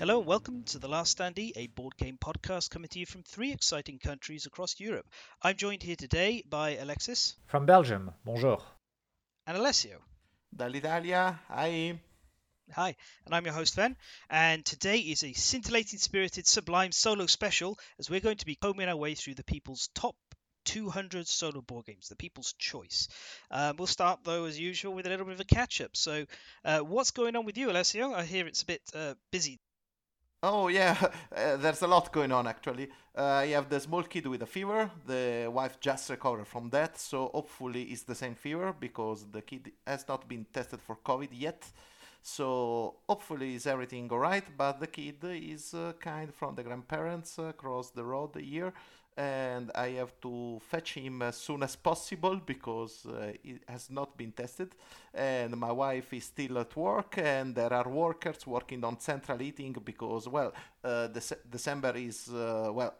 Hello and welcome to The Last Standee, a board game podcast coming to you from three exciting countries across Europe. I'm joined here today by Alexis From Belgium, bonjour. and Alessio. Dall'Italia, hi. Hi, and I'm your host, Ven. And today is a scintillating, spirited, sublime solo special as we're going to be combing our way through the people's top 200 solo board games, the people's choice. Um, we'll start, though, as usual, with a little bit of a catch up. So, uh, what's going on with you, Alessio? I hear it's a bit uh, busy. Oh yeah, uh, there's a lot going on actually. Uh, I have the small kid with a fever. The wife just recovered from that, so hopefully it's the same fever because the kid has not been tested for COVID yet. So hopefully is everything alright. But the kid is uh, kind from the grandparents across the road here, and I have to fetch him as soon as possible because uh, it has not been tested. And my wife is still at work, and there are workers working on central heating because, well, uh, Dece- December is, uh, well,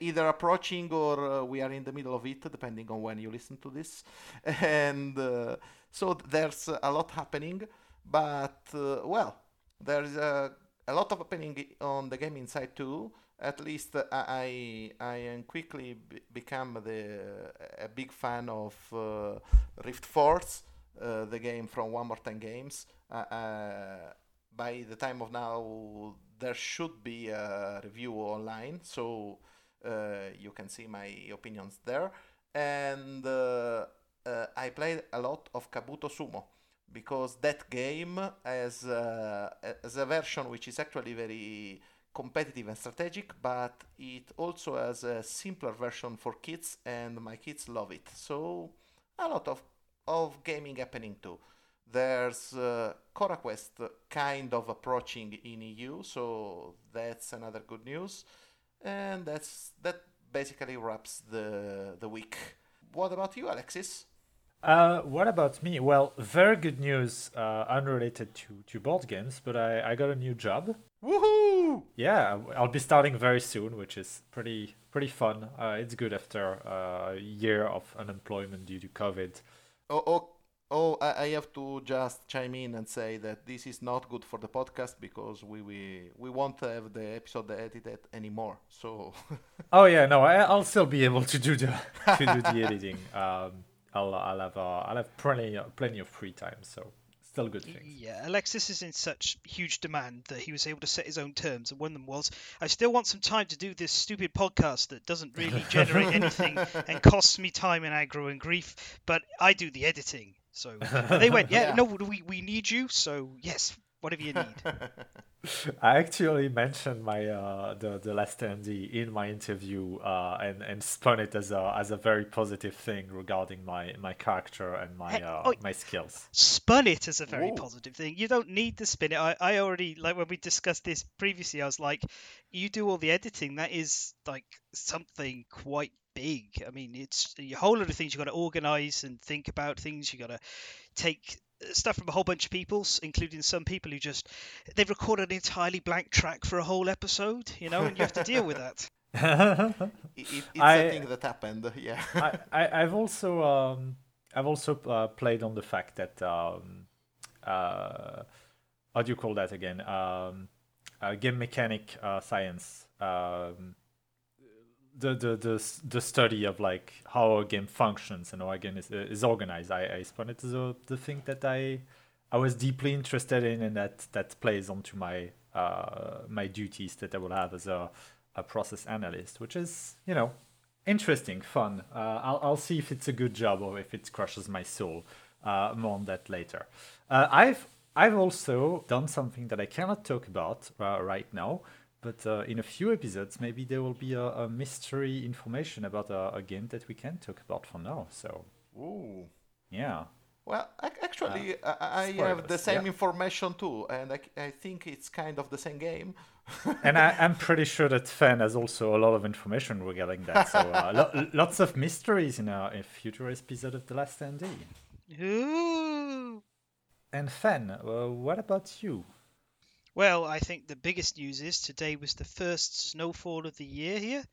either approaching or uh, we are in the middle of it, depending on when you listen to this. And uh, so there's a lot happening, but, uh, well, there's a, a lot of happening on the gaming side too at least I I quickly b- become the a big fan of uh, Rift Force, uh, the game from One More Time Games. Uh, by the time of now, there should be a review online, so you can see my opinions there. And I played a lot of Kabuto Sumo because that game has uh, has a version which is actually very competitive and strategic, but it also has a simpler version for kids, and my kids love it. So a lot of of gaming happening too. There's uh, CoraQuest kind of approaching in EU, so that's another good news, and that's that basically wraps the the week. What about you, Alexis? Uh, what about me? Well, very good news, uh, unrelated to, to board games, but I, I got a new job. Woohoo! Yeah, I'll be starting very soon, which is pretty pretty fun. Uh, it's good after uh, a year of unemployment due to COVID. Oh, oh, oh I, I have to just chime in and say that this is not good for the podcast because we we, we won't have the episode edited anymore. So Oh yeah, no, I, I'll still be able to do the to do the editing. Um, I'll I'll have uh, I'll have plenty plenty of free time, so still good things. Yeah, Alexis is in such huge demand that he was able to set his own terms, and one of them was, "I still want some time to do this stupid podcast that doesn't really generate anything and costs me time and aggro and grief, but I do the editing." So they went, "Yeah, Yeah. no, we we need you, so yes, whatever you need." I actually mentioned my uh, the the last Standee in my interview uh, and and spun it as a as a very positive thing regarding my my character and my Hey, uh, oh, my skills. spun it as a very Whoa. positive thing. You don't need to spin it. I, I already like when we discussed this previously. I was like, you do all the editing. That is like something quite big. I mean, it's a whole lot of things you got to organize and think about things. You got to take stuff from a whole bunch of people, including some people who just they've recorded an entirely blank track for a whole episode. You know, and you have to deal with that. it, it, it's I- a thing that happened. Yeah. I, I I've also um I've also uh, played on the fact that um uh how do you call that again um uh, game mechanic uh, science um the, the the the study of like how a game functions and how a game is, is organized I, I spun it a, the thing that I I was deeply interested in and that that plays onto my uh my duties that I will have as a a process analyst which is you know interesting, fun. Uh, I'll I'll see if it's a good job or if it crushes my soul. Uh, more on that later. Uh, I've I've also done something that I cannot talk about uh, right now, but uh, in a few episodes maybe there will be a, a mystery information about a, a game that we can talk about for now. So Ooh. yeah, Well, ac- actually, I, I have the same yeah. information too, and I think it's kind of the same game. and I, I'm pretty sure that Fan has also a lot of information regarding that. So uh, lo- lots of mysteries in a, a future episode of The Last Standee. Ooh. And Fan, uh, what about you? Well, I think the biggest news is today was the first snowfall of the year here.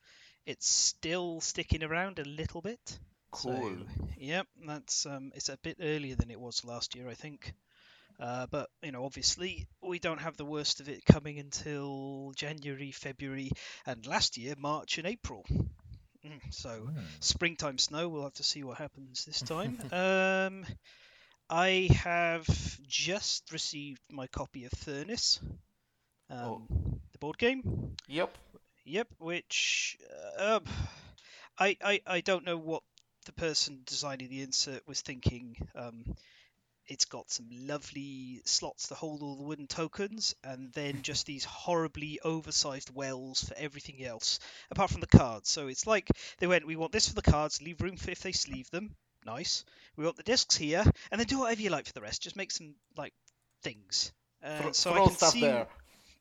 It's still sticking around a little bit. Cool. So, yep, that's um, it's a bit earlier than it was last year, I think. Uh, but you know, obviously, we don't have the worst of it coming until January, February, and last year March and April. Mm, So Hmm. springtime snow. We'll have to see what happens this time. um, I have just received my copy of Furnace, um, Oh. the board game. Yep. Yep, which uh, um, I, I I don't know what the person designing the insert was thinking. Um, it's got some lovely slots to hold all the wooden tokens, and then just these horribly oversized wells for everything else, apart from the cards. So it's like they went, we want this for the cards, leave room for if they sleeve them. Nice. We want the discs here, and then do whatever you like for the rest. Just make some like things. Uh, so I can see there.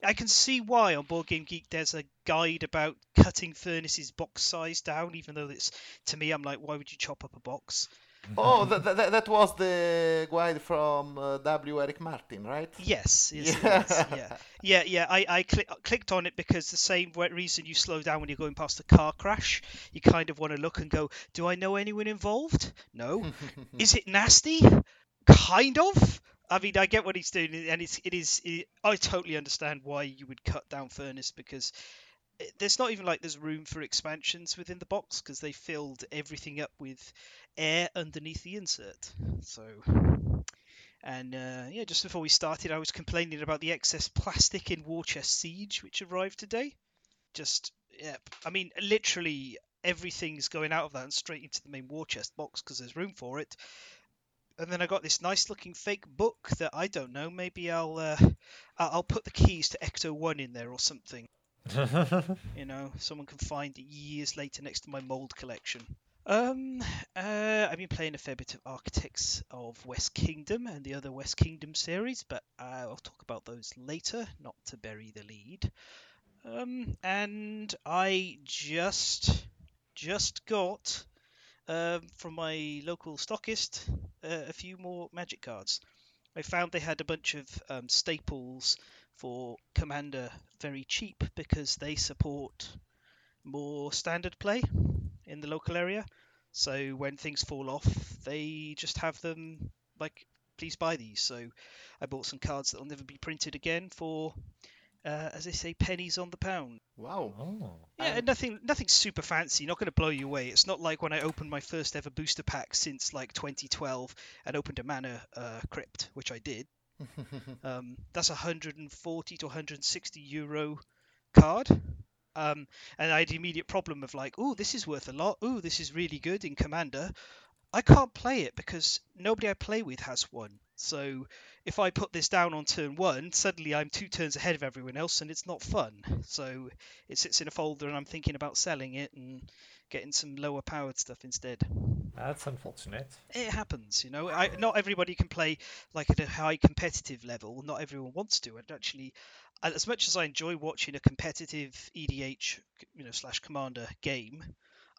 I can see why on Board Game Geek there's a guide about cutting furnaces box size down, even though it's to me I'm like, why would you chop up a box? Oh, that, that, that was the guide from uh, W. Eric Martin, right? Yes, yes, Yeah. is, yeah, yeah, yeah. I, I cli- clicked on it because the same reason you slow down when you're going past a car crash. You kind of want to look and go, do I know anyone involved? No. is it nasty? Kind of. I mean, I get what he's doing, and it's it is. It, I totally understand why you would cut down furnace because there's not even like there's room for expansions within the box because they filled everything up with air underneath the insert. So, and uh, yeah, just before we started, I was complaining about the excess plastic in War Chest Siege, which arrived today. Just yeah, I mean, literally everything's going out of that and straight into the main War Chest box because there's room for it. And then I got this nice looking fake book that I don't know. Maybe I'll uh, I'll put the keys to Ecto One in there or something. You know, someone can find it years later next to my mold collection. Um, uh, I've been playing a fair bit of Architects of West Kingdom and the other West Kingdom series, but I'll talk about those later, not to bury the lead. Um, and I just just got um, from my local stockist uh, a few more magic cards. I found they had a bunch of um, staples for Commander very cheap because they support more standard play in the local area. So when things fall off, they just have them like, please buy these. So I bought some cards that will never be printed again for, uh, as they say, pennies on the pound. Wow. oh. Yeah, And- nothing, nothing super fancy. Not going to blow you away. It's not like when I opened my first ever booster pack since like 2012 and opened a mana uh, crypt, which I did. Um, that's 140 to 160 euro card. Um, and I had the immediate problem of like, oh, this is worth a lot. Oh, this is really good in Commander. I can't play it because nobody I play with has one. So if I put this down on turn one, suddenly I'm two turns ahead of everyone else, and it's not fun. So it sits in a folder, and I'm thinking about selling it and getting some lower powered stuff instead That's unfortunate. it happens, you know. I, not everybody can play like at a high competitive level. Not everyone wants to. And actually, as much as I enjoy watching a competitive EDH, you know, slash commander game,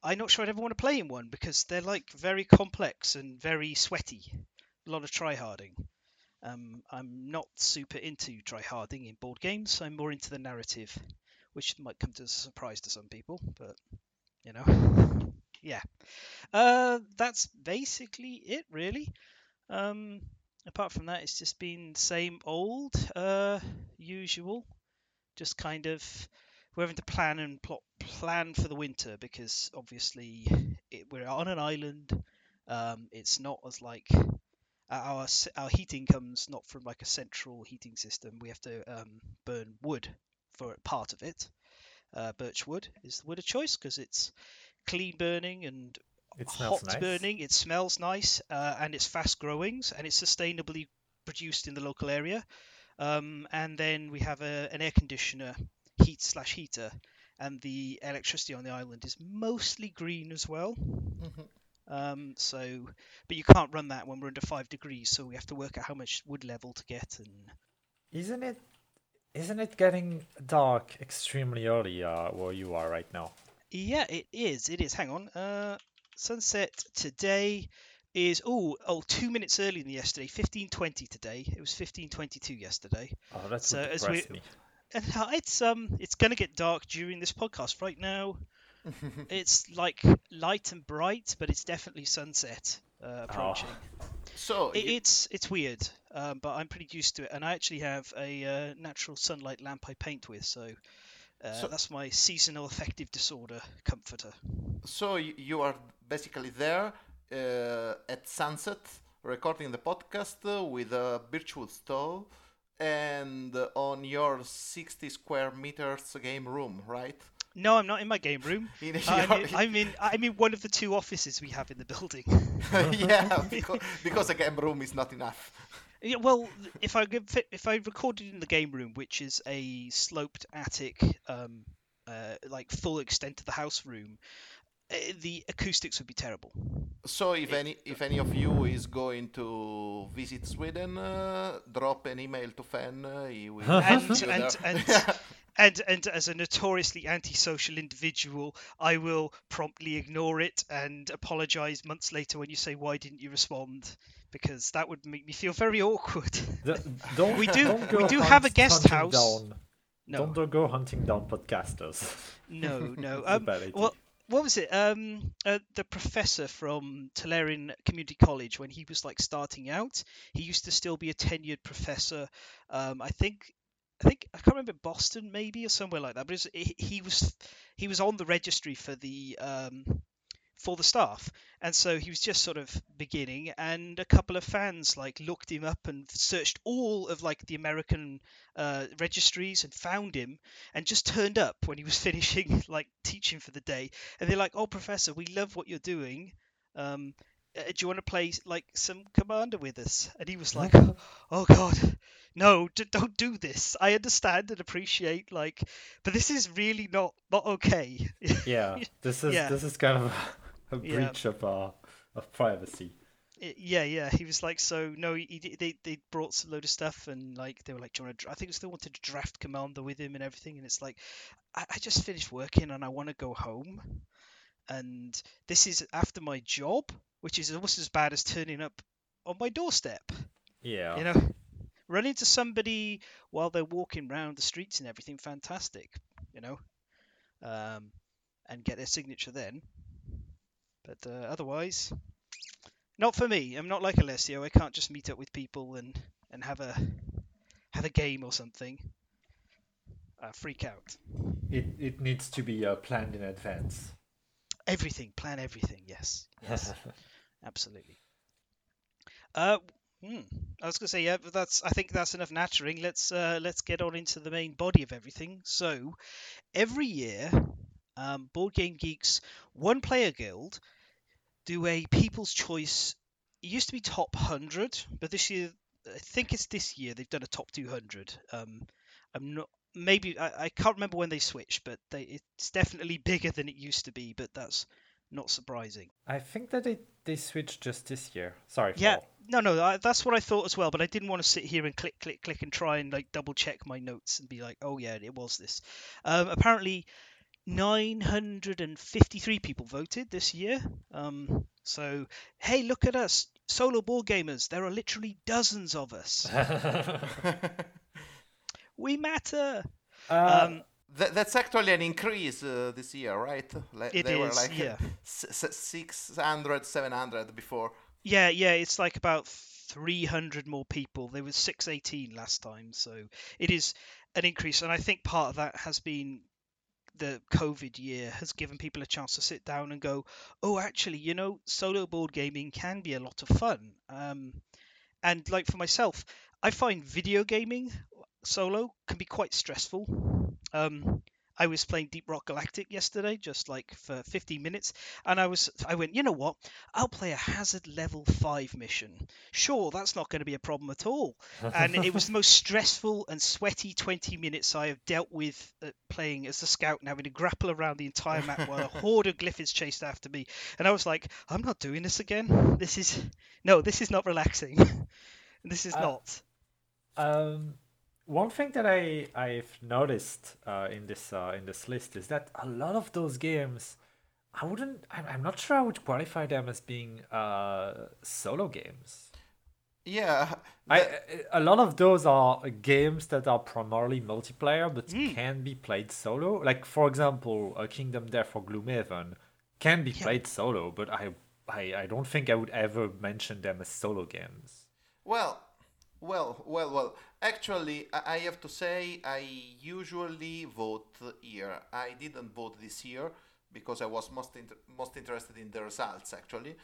I'm not sure I'd ever want to play in one because they're like very complex and very sweaty. A lot of tryharding. Um, I'm not super into tryharding in board games. I'm more into the narrative, which might come to a surprise to some people, but you know, yeah. Uh, that's basically it, really. Um, apart from that, it's just been same old, uh, usual. Just kind of we're having to plan and plot plan for the winter because obviously it, we're on an island. Um, it's not as like our our heating comes not from like a central heating system. We have to um, burn wood for part of it. Uh, birch wood is the wood of choice because it's clean burning and It hot nice. burning. It smells nice, uh, and it's fast growing, and it's sustainably produced in the local area. Um, and then we have a, an air conditioner, heat slash heater, and the electricity on the island is mostly green as well. Mhm. Um, so, but you can't run that when we're under five degrees, so we have to work out how much wood level to get. And Isn't it? Isn't it getting dark extremely early uh, where you are right now? yeah, it is. It is. Hang on. Uh, sunset today is oh oh two minutes earlier than yesterday. Fifteen twenty today. It was fifteen twenty two yesterday. Oh, that So as we- me. And it's um it's gonna get dark during this podcast. Right now, it's like light and bright, but it's definitely sunset uh, approaching. So It, you- it's it's weird, um, but I'm pretty used to it, and I actually have a uh, natural sunlight lamp I paint with, so, uh, So- that's my seasonal affective disorder comforter. so you, are basically there uh, at sunset recording the podcast with a birchwood stove and on your 60 square meters game room, right? No, I'm not in my game room. In I'm, in, I'm in I'm in one of the two offices we have in the building. yeah, because, because a game room is not enough. Yeah, well, if I if I recorded in the game room, which is a sloped attic, um, uh, like full extent of the house room, uh, the acoustics would be terrible. So if any if any of you is going to visit Sweden, uh, drop an email to Fan. Uh, he will And you and there. and, and and as a notoriously antisocial individual, I will promptly ignore it and apologize months later when you say why didn't you respond because that would make me feel very awkward. The- don't, We do- we do have a guest hunting house. Down, No, Don't, go hunting down podcasters. no, no. Um, well, what was it? Um, uh, the professor from Tolarian Community College, when he was like starting out, he used to still be a tenured professor. Um, I think, I think I can't remember Boston maybe or somewhere like that. But was, he, he was he was on the registry for the um, for the staff, and so he was just sort of beginning. And a couple of fans like looked him up and searched all of like the American uh, registries and found him and just turned up when he was finishing like teaching for the day and they're like oh professor we love what you're doing um do you want to play like some commander with us? And he was like oh god no d- don't do this. I understand and appreciate like but this is really not not okay. Yeah, this is Yeah. this is kind of a Yeah. breach of uh, of privacy. Yeah yeah. He was like so no he, he- they, they brought some load of stuff and like they were like do you want to i think they wanted to draft commander with him and everything. And it's like i, I just finished working and i want to go home and this is after my job which is almost as bad as turning up on my doorstep. Yeah. you know run into somebody while they're walking around the streets and everything fantastic you know um, and get their signature then. But uh, otherwise not for me. I'm not like alessio. I can't just meet up with people and and have a have a game or something. Uh, freak out. It it needs to be uh, planned in advance. Everything plan everything yes yes absolutely uh hmm, I was gonna say yeah, but that's. I think that's enough nattering. Let's uh, let's get on into the main body of everything. So, every year, um, Board Game Geeks One Player Guild do a People's Choice. It used to be top hundred, but this year, I think it's this year they've done a top two hundred. Um, I'm not. Maybe I, I can't remember when they switched, but they, it's definitely bigger than it used to be. But that's not surprising. I think that they they switched just this year. Sorry. Yeah, Paul. no, no, I, that's what I thought as well. But I didn't want to sit here and click, click, click, and try and like double check my notes and be like, oh yeah, it was this. Um, apparently, 953 people voted this year. Um, so hey, look at us, solo board gamers. There are literally dozens of us. we matter. Uh, Um, Th- that's actually an increase uh, this year, right? Like, It they were like yeah. s- s- 600, 700 before. Yeah, yeah, it's like about 300 more people. There was 618 last time, so it is an increase. And I think part of that has been the COVID year has given people a chance to sit down and go, oh, actually, you know, solo board gaming can be a lot of fun. Um, and like for myself, I find video gaming solo can be quite stressful. Um, I was playing Deep Rock Galactic yesterday, just like for 15 minutes, and I was I went, you know what? I'll play a hazard level five mission. Sure, that's not going to be a problem at all. And it was the most stressful and sweaty 20 minutes I have dealt with uh, playing as the scout and having to grapple around the entire map while a horde of glyphids chased after me. And I was like, I'm not doing this again. This is no, this is not relaxing. this is Uh, not. Um, one thing that I I've noticed uh, in this uh, in this list is that a lot of those games, I wouldn't. I'm, I'm not sure I would qualify them as being uh, solo games. Yeah. I, th- a lot of those are games that are primarily multiplayer but Mm. can be played solo. Like for example, a Kingdom Death or Gloomhaven can be Yeah. played solo, but I I, I don't think I would ever mention them as solo games. Well, well, well, well. Actually, I have to say I usually vote here. I didn't vote this year because I was most inter- most interested in the results actually.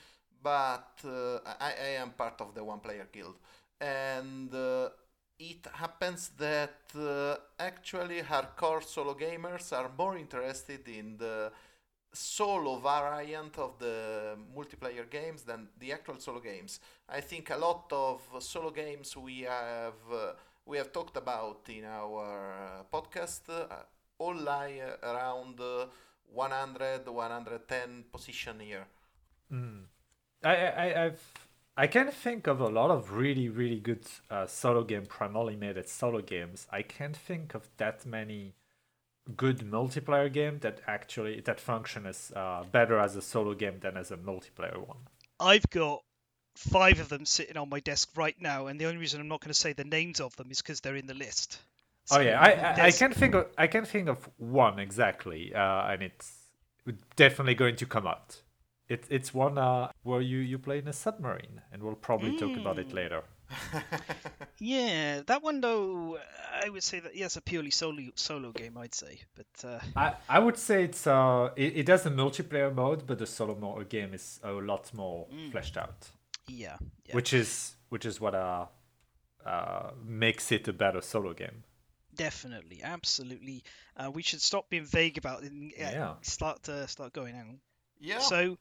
But uh, I, I am part of the one player guild, and uh, it happens that uh, actually hardcore solo gamers are more interested in the solo variant of the multiplayer games than the actual solo games. I think a lot of solo games we have uh, we have talked about in our uh, podcast uh, all lie around uh, 100 110 position here. I, I, I've I can think of a lot of really really good uh, solo game primarily made as solo games. I can't think of that many good multiplayer game that actually that function is uh, better as a solo game than as a multiplayer one. I've got five of them sitting on my desk right now, and the only reason I'm not going to say the names of them is because they're in the list. oh yeah, I, I, I can think of I can think of one exactly, uh, and it's definitely going to come out. It, it's one uh, where you, you play in a submarine, and we'll probably talk about it later. Yeah, that one though, I would say that yes, a purely solo solo game, I'd say. But uh, I, I would say it's uh it, it has a multiplayer mode, but the solo mode game is a lot more fleshed out, yeah, yeah, which is which is what uh, uh makes it a better solo game. definitely, absolutely. Uh, we should stop being vague about it and uh, Yeah. start uh, start going out. Yeah. So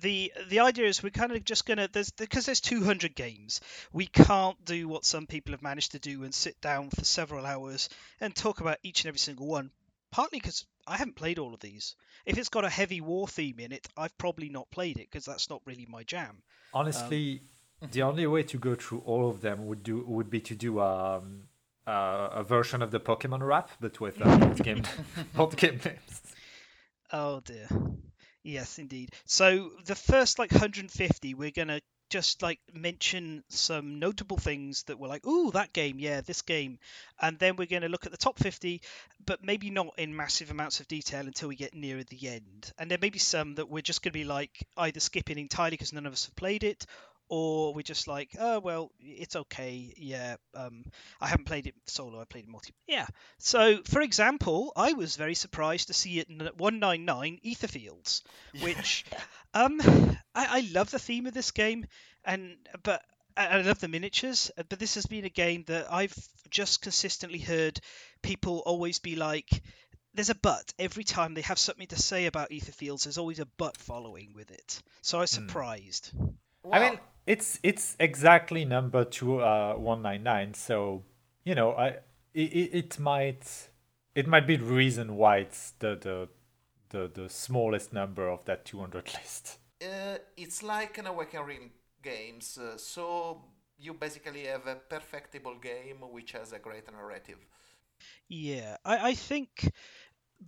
the the idea is we're kind of just gonna there's because there's 200 games we can't do what some people have managed to do and sit down for several hours and talk about each and every single one. Partly because I haven't played all of these. If it's got a heavy war theme in it, I've probably not played it because that's not really my jam. Honestly, the only way to go through all of them would do would be to do um uh, a version of the Pokemon rap, but with uh, board game board game names. Oh dear. Yes, indeed. So the first like 150, we're gonna just like mention some notable things that were like, ooh, that game, yeah, this game, and then we're gonna look at the top 50, but maybe not in massive amounts of detail until we get nearer the end. And there may be some that we're just gonna be like either skipping entirely because none of us have played it, or we're just like, oh well, it's okay. Yeah, um, I haven't played it solo. I played it multi. Yeah. So, for example, I was very surprised to see it in 199 Etherfields, which, um, I, I love the theme of this game, and but I I love the miniatures. uh, But this has been a game that I've just consistently heard people always be like. There's a but every time they have something to say about Etherfields. There's always a but following with it. So I was surprised. I mean, it's it's exactly number two uh one nine nine. So you know, I it, it it might it might be the reason why it's the the the, the smallest number of that two hundred list. uh, it's like an Awaken Realms games. Uh, so you basically have a perfectible game which has a great narrative. Yeah, I, I think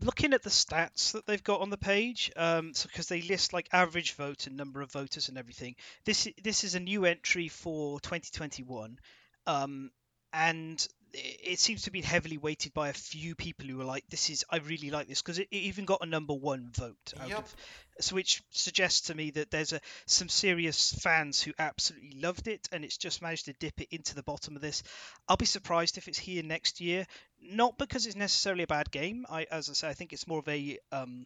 looking at the stats that they've got on the page, um, because they list like average vote and number of voters and everything. This this is a new entry for 2021, um, and it seems to be heavily weighted by a few people who are like, "This is I really like this," because it, it even got a number one vote out Yep. of, so which suggests to me that there's a some serious fans who absolutely loved it, and it's just managed to dip it into the bottom of this. I'll be surprised if it's here next year. Not because it's necessarily a bad game. I, as I say, I think it's more of a um,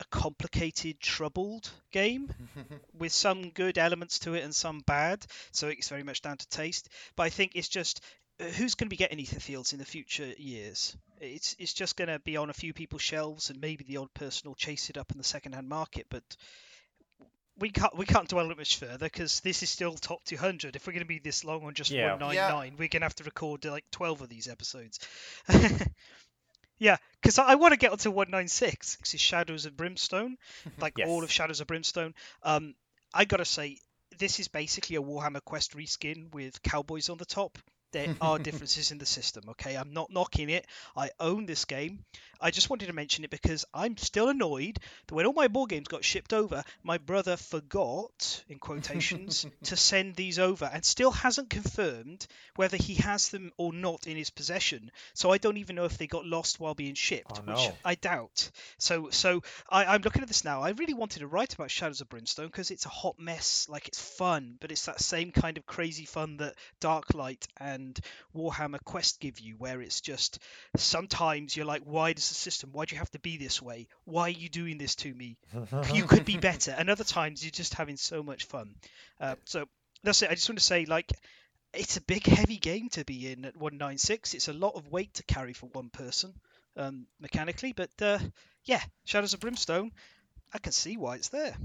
a complicated, troubled game with some good elements to it and some bad. So it's very much down to taste. But I think it's just who's going to be getting Etherfields in the future years. It's it's just going to be on a few people's shelves, and maybe the odd person will chase it up in the second-hand market. But we can't we can't dwell on it much further because this is still top 200. If we're going to be this long on just Yeah. 199, we're going to have to record like 12 of these episodes. yeah, because I, I want to get onto 196. This is Shadows of Brimstone, like all of Shadows of Brimstone. Um, I gotta say, this is basically a Warhammer Quest reskin with cowboys on the top. There are differences in the system. Okay, I'm not knocking it. I own this game. I just wanted to mention it because I'm still annoyed that when all my board games got shipped over, my brother forgot, in quotations, to send these over and still hasn't confirmed whether he has them or not in his possession. So I don't even know if they got lost while being shipped, Oh, which no. I doubt. So so I, I'm looking at this now. I really wanted to write about Shadows of Brimstone because it's a hot mess. Like it's fun, but it's that same kind of crazy fun that Darklight and Warhammer Quest give you, where it's just sometimes you're like, why does the system? Why do you have to be this way? Why are you doing this to me? you could be better. And other times you're just having so much fun. Uh, so that's it. I just want to say, like, it's a big, heavy game to be in at 196. It's a lot of weight to carry for one person um, mechanically, but uh, yeah, Shadows of Brimstone. I can see why it's there.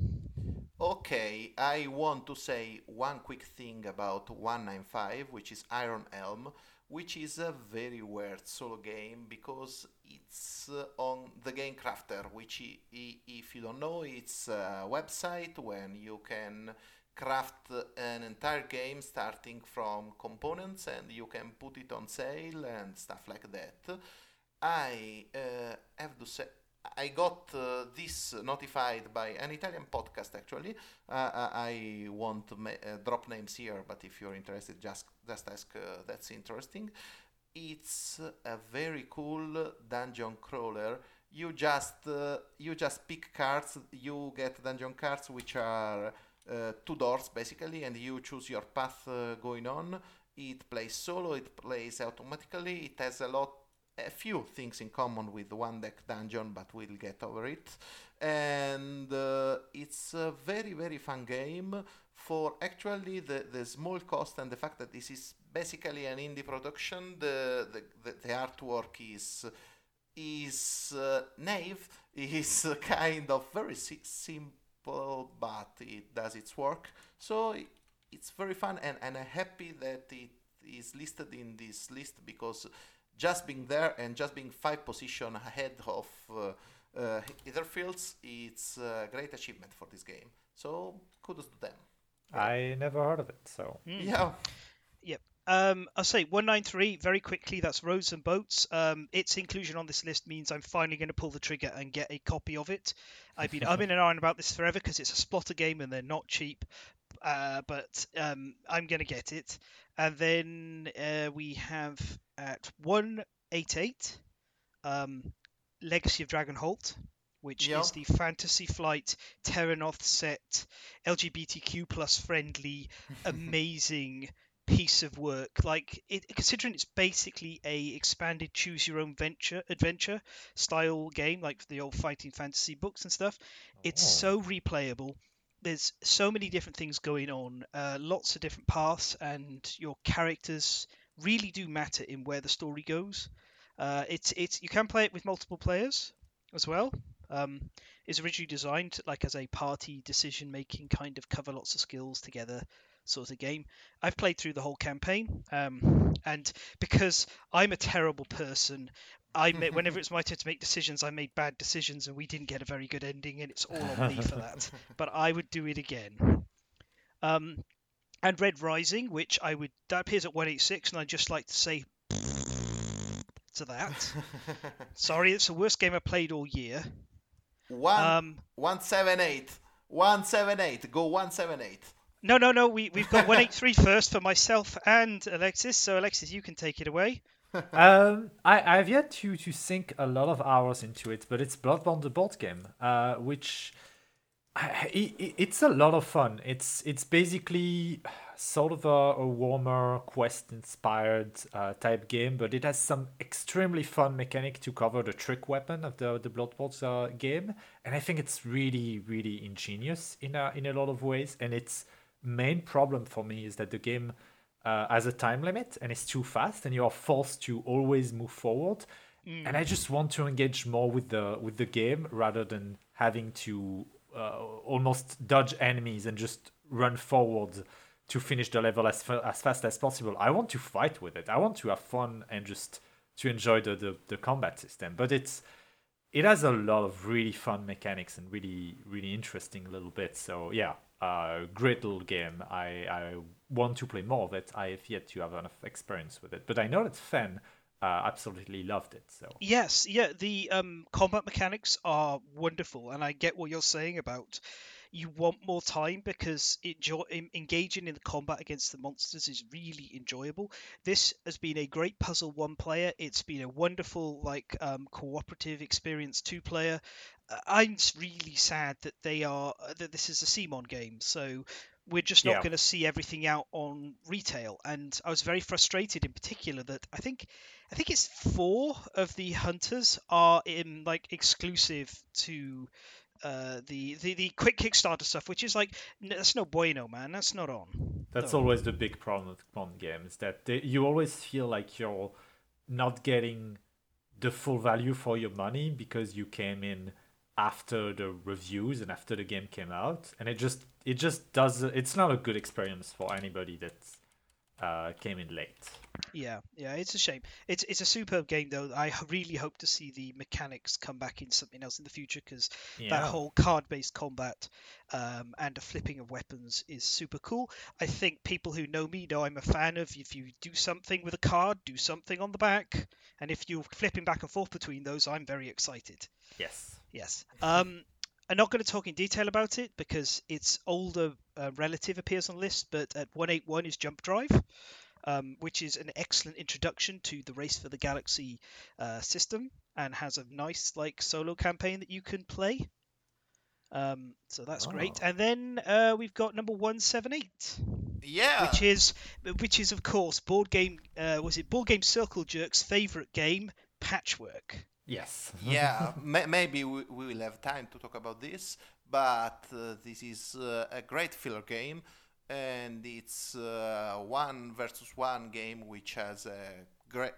Okay, I want to say one quick thing about 195, which is Iron Elm, which is a very weird solo game because it's uh, on the Game Crafter, which, i- i- if you don't know, it's a website when you can craft an entire game starting from components and you can put it on sale and stuff like that. I uh, have to say, I got uh, this notified by an Italian podcast. Actually, uh, I I won't ma- uh, drop names here, but if you're interested, just just ask. Uh, that's interesting. It's a very cool dungeon crawler. You just uh, you just pick cards. You get dungeon cards which are uh, two doors basically, and you choose your path uh, going on. It plays solo. It plays automatically. It has a lot a few things in common with one deck dungeon, but we'll get over it. And uh, it's a very very fun game for actually the, the small cost and the fact that this is basically an indie production. The the, the, artwork is is uh, naive, is kind of very si- simple, but it does its work. So i- it's very fun, and, and I'm happy that it is listed in this list because just being there and just being five position ahead of uh, uh, Etherfields, it's a great achievement for this game. So kudos to them. I never heard of it, so Mm. Yeah. Yep. Um, I'll say 193 very quickly. That's Roads and Boats. Um, its inclusion on this list means I'm finally going to pull the trigger and get a copy of it. I've been I'm in an iron about this forever because it's a Splotter game and they're not cheap. Uh, but um, I'm going to get it. And then uh, we have at 188 um, Legacy of Dragonholt, which Yeah. is the Fantasy Flight Terrinoth set LGBTQ plus friendly amazing piece of work. Like it, considering it's basically a expanded choose your own venture adventure style game, like the old fighting fantasy books and stuff. It's Oh. so replayable. There's so many different things going on, uh, lots of different paths, and your characters really do matter in where the story goes. Uh, it's it's you can play it with multiple players as well. Um, it's originally designed like as a party decision making kind of cover lots of skills together sort of game. I've played through the whole campaign, um, and because I'm a terrible person, I ma- whenever it's my turn to make decisions, I made bad decisions, and we didn't get a very good ending, and it's all on me for that. But I would do it again. Um, and Red Rising, which I would that appears at 186, and I'd just like to say to that. Sorry, it's the worst game I played all year. One Um, one seven eight. One seven eight. Go one seven eight. no, no, no. We we've got 183 first for myself and Alexis. So Alexis, you can take it away. um, I I've yet to to sink a lot of hours into it, but it's Bloodborne the board game, uh, which I, i it's a lot of fun. It's it's basically sort of a, a Warhammer Quest inspired uh, type game, but it has some extremely fun mechanic to cover the trick weapon of the the Bloodborne uh, game, and I think it's really really ingenious in a in a lot of ways. And its main problem for me is that the game uh, has a time limit and it's too fast, and you are forced to always move forward. And I just want to engage more with the with the game rather than having to uh, almost dodge enemies and just run forward to finish the level as fa- as fast as possible. I want to fight with it. I want to have fun and just to enjoy the, the, the combat system. But it's it has a lot of really fun mechanics and really really interesting little bits. So yeah, uh, great little game. I I want to play more of it. I have yet to have enough experience with it, but I know that Fen uh, absolutely loved it. So Yes, yeah, the um, combat mechanics are wonderful, and I get what you're saying about you want more time because engaging in the combat against the monsters is really enjoyable. This has been a great puzzle one player. It's been a wonderful like um, cooperative experience two player. Uh, I'm really sad that they are that this is a CMON game, so we're just not Yeah. going to see everything out on retail. And I was very frustrated in particular that I think I think it's four of the hunters are in like exclusive to uh, the, the the quick Kickstarter stuff, which is like that's no bueno, man. That's not on. That's No. always the big problem with Con games that they, you always feel like you're not getting the full value for your money because you came in after the reviews and after the game came out, and it just it just does it's not a good experience for anybody that uh, came in late. Yeah, yeah, it's a shame. It's it's a superb game though. i really hope to see the mechanics come back in something else in the future because that whole card-based combat um, and the flipping of weapons is super cool. I think people who know me know I'm a fan of if you do something with a card, do something on the back, and if you're flipping back and forth between those, I'm very excited. Yes. Yes. Um, I'm not going to talk in detail about it because its older uh, relative appears on the list, but at 181 is Jump Drive, um, which is an excellent introduction to the Race for the Galaxy uh, system and has a nice like solo campaign that you can play. Um, so that's great. Oh. And then uh, we've got number 178 Yeah. which is which is of course board game uh, was it board game circle jerk's favorite game patchwork Yes. yeah, ma- maybe we, we will have time to talk about this, but uh, this is uh, a great filler game, and it's uh, one versus one game which has a great,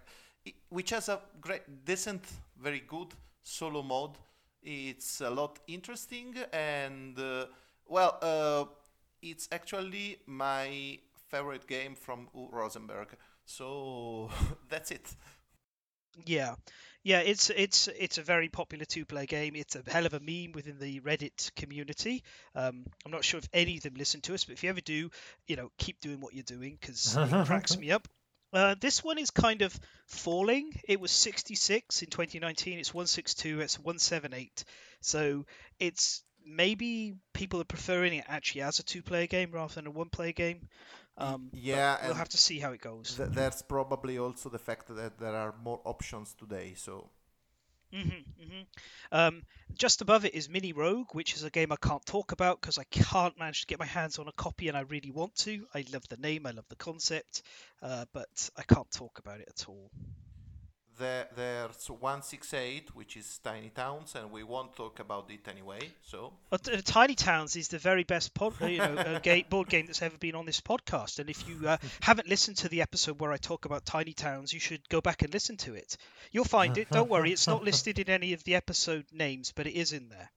which has a great, decent, very good solo mode. It's a lot interesting, and uh, well, uh, it's actually my favorite game from Uwe Rosenberg. So that's it. yeah yeah it's it's it's a very popular two player game it's a hell of a meme within the reddit community um, i'm not sure if any of them listen to us but if you ever do you know keep doing what you're doing because it cracks me up uh, this one is kind of falling. It was 66 in 2019. It's 162. It's 178. So it's maybe people are preferring it actually as a two-player game rather than a one-player game. Um, yeah, we'll have to see how it goes. Th- there's probably also the fact that there are more options today. So hmm hmm Um, just above it is Mini Rogue, which is a game I can't talk about because I can't manage to get my hands on a copy, and I really want to. I love the name, I love the concept, uh, but I can't talk about it at all. There, there's 168, which is Tiny Towns, and we won't talk about it anyway. So But uh, Tiny Towns is the very best pod, uh, you know, uh, ga- board game that's ever been on this podcast. And if you uh, haven't listened to the episode where I talk about Tiny Towns, you should go back and listen to it. You'll find it. Don't worry, it's not listed in any of the episode names, but it is in there.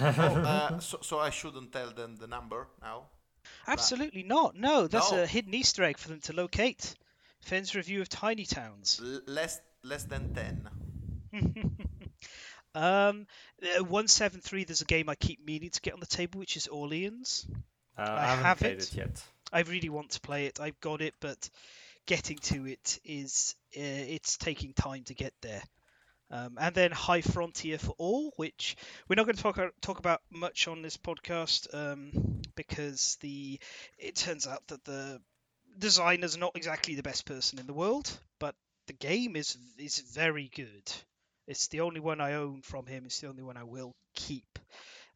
oh, uh, so, so I shouldn't tell them the number now. Absolutely not. No, that's No. a hidden Easter egg for them to locate. Fenn's review of Tiny Towns. L- less less than 10. um, uh, 173, there's a game I keep meaning to get on the table, which is Orleans. Uh, I I haven't have played it. it yet. I really want to play it. I've got it, but getting to it is uh, it's taking time to get there. Um, and then High Frontier for All, which we're not going to talk talk about much on this podcast um, because the it turns out that the designer's not exactly the best person in the world, but the game is is very good. It's the only one I own from him. It's the only one I will keep.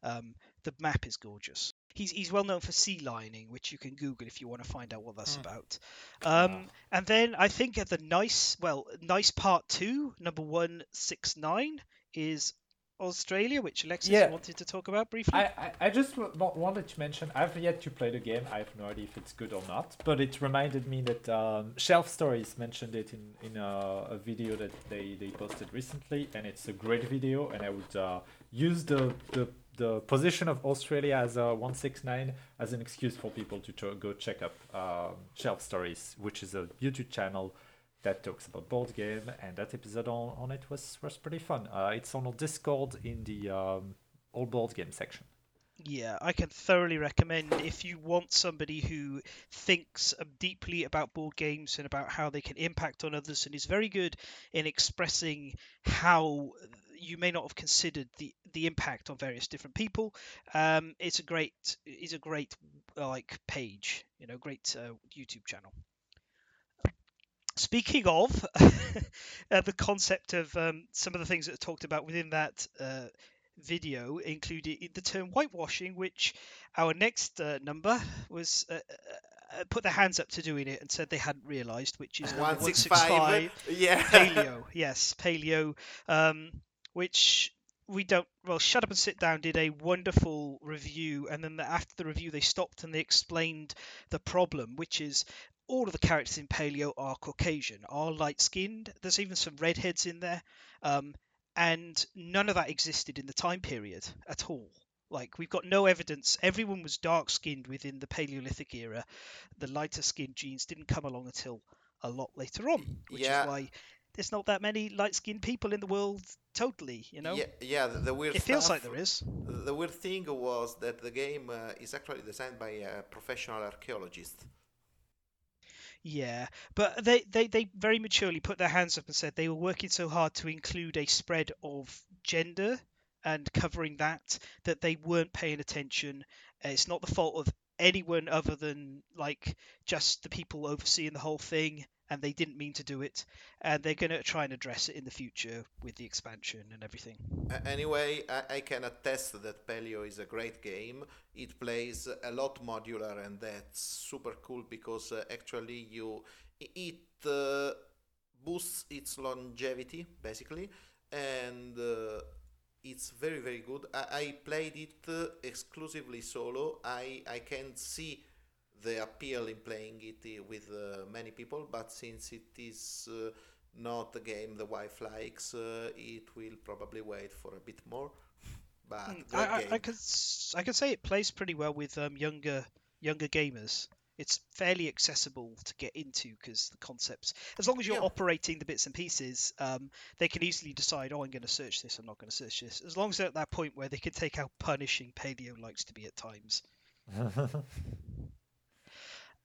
Um, the map is gorgeous. He's he's well known for sealioning, which you can Google if you want to find out what that's Hmm. about. Um, and then I think at the nice, well, nice part two, number one six nine is Australia, which Alexis Yeah. wanted to talk about briefly. I, I, I just w- wanted to mention I've yet to play the game. I have no idea if it's good or not, but it reminded me that um, Shelf Stories mentioned it in, in a, a video that they, they posted recently, and it's a great video. And I would uh, use the, the the position of Australia as a 169 as an excuse for people to ch- go check up um, Shelf Stories, which is a YouTube channel that talks about board game, and that episode on, on it was was pretty fun. Uh, it's on our Discord in the um, board game section. Yeah, I can thoroughly recommend if you want somebody who thinks deeply about board games and about how they can impact on others and is very good in expressing how you may not have considered the the impact on various different people. Um, it's a great it's a great like page, you know, great uh, YouTube channel. Speaking of uh, the concept of um, some of the things that are talked about within that uh, video included the term whitewashing, which our next uh, number was uh, uh, put their hands up to doing it and said they hadn't realised, which is One six 165. Yeah. paleo. yes, paleo, um, which we don't. Well, Shut Up and Sit Down did a wonderful review, and then the, after the review, they stopped and they explained the problem, which is all of the characters in paleo are Caucasian, are light skinned. There's even some redheads in there. Um, and none of that existed in the time period at all. Like we've got no evidence. Everyone was dark skinned within the Paleolithic era. The lighter skinned genes didn't come along until a lot later on, which Yeah. is why there's not that many light skinned people in the world. Totally, you know. Yeah, yeah. The, the weird. It feels stuff- like there is. The weird thing was that the game uh, is actually designed by a professional archaeologist. Yeah, but they, they, they very maturely put their hands up and said they were working so hard to include a spread of gender and covering that that they weren't paying attention. It's not the fault of anyone other than like just the people overseeing the whole thing, and they didn't mean to do it. And they're going to try and address it in the future with the expansion and everything. Anyway, I, I can attest that Paleo is a great game. It plays a lot modular, and that's super cool because uh, actually you it uh, boosts its longevity basically, and uh, it's very very good. I, I played it uh, exclusively solo. I I can see the appeal in playing it with uh, many people, but since it is uh, not a game the wife likes, uh, it will probably wait for a bit more. But Mm, I, I, game. I could s- I could say it plays pretty well with um, younger younger gamers. It's fairly accessible to get into because the concepts, as long as you're Yeah. operating the bits and pieces, um, they can easily decide, oh, I'm going to search this, I'm not going to search this. As long as they're at that point where they can take how punishing Paleo likes to be at times.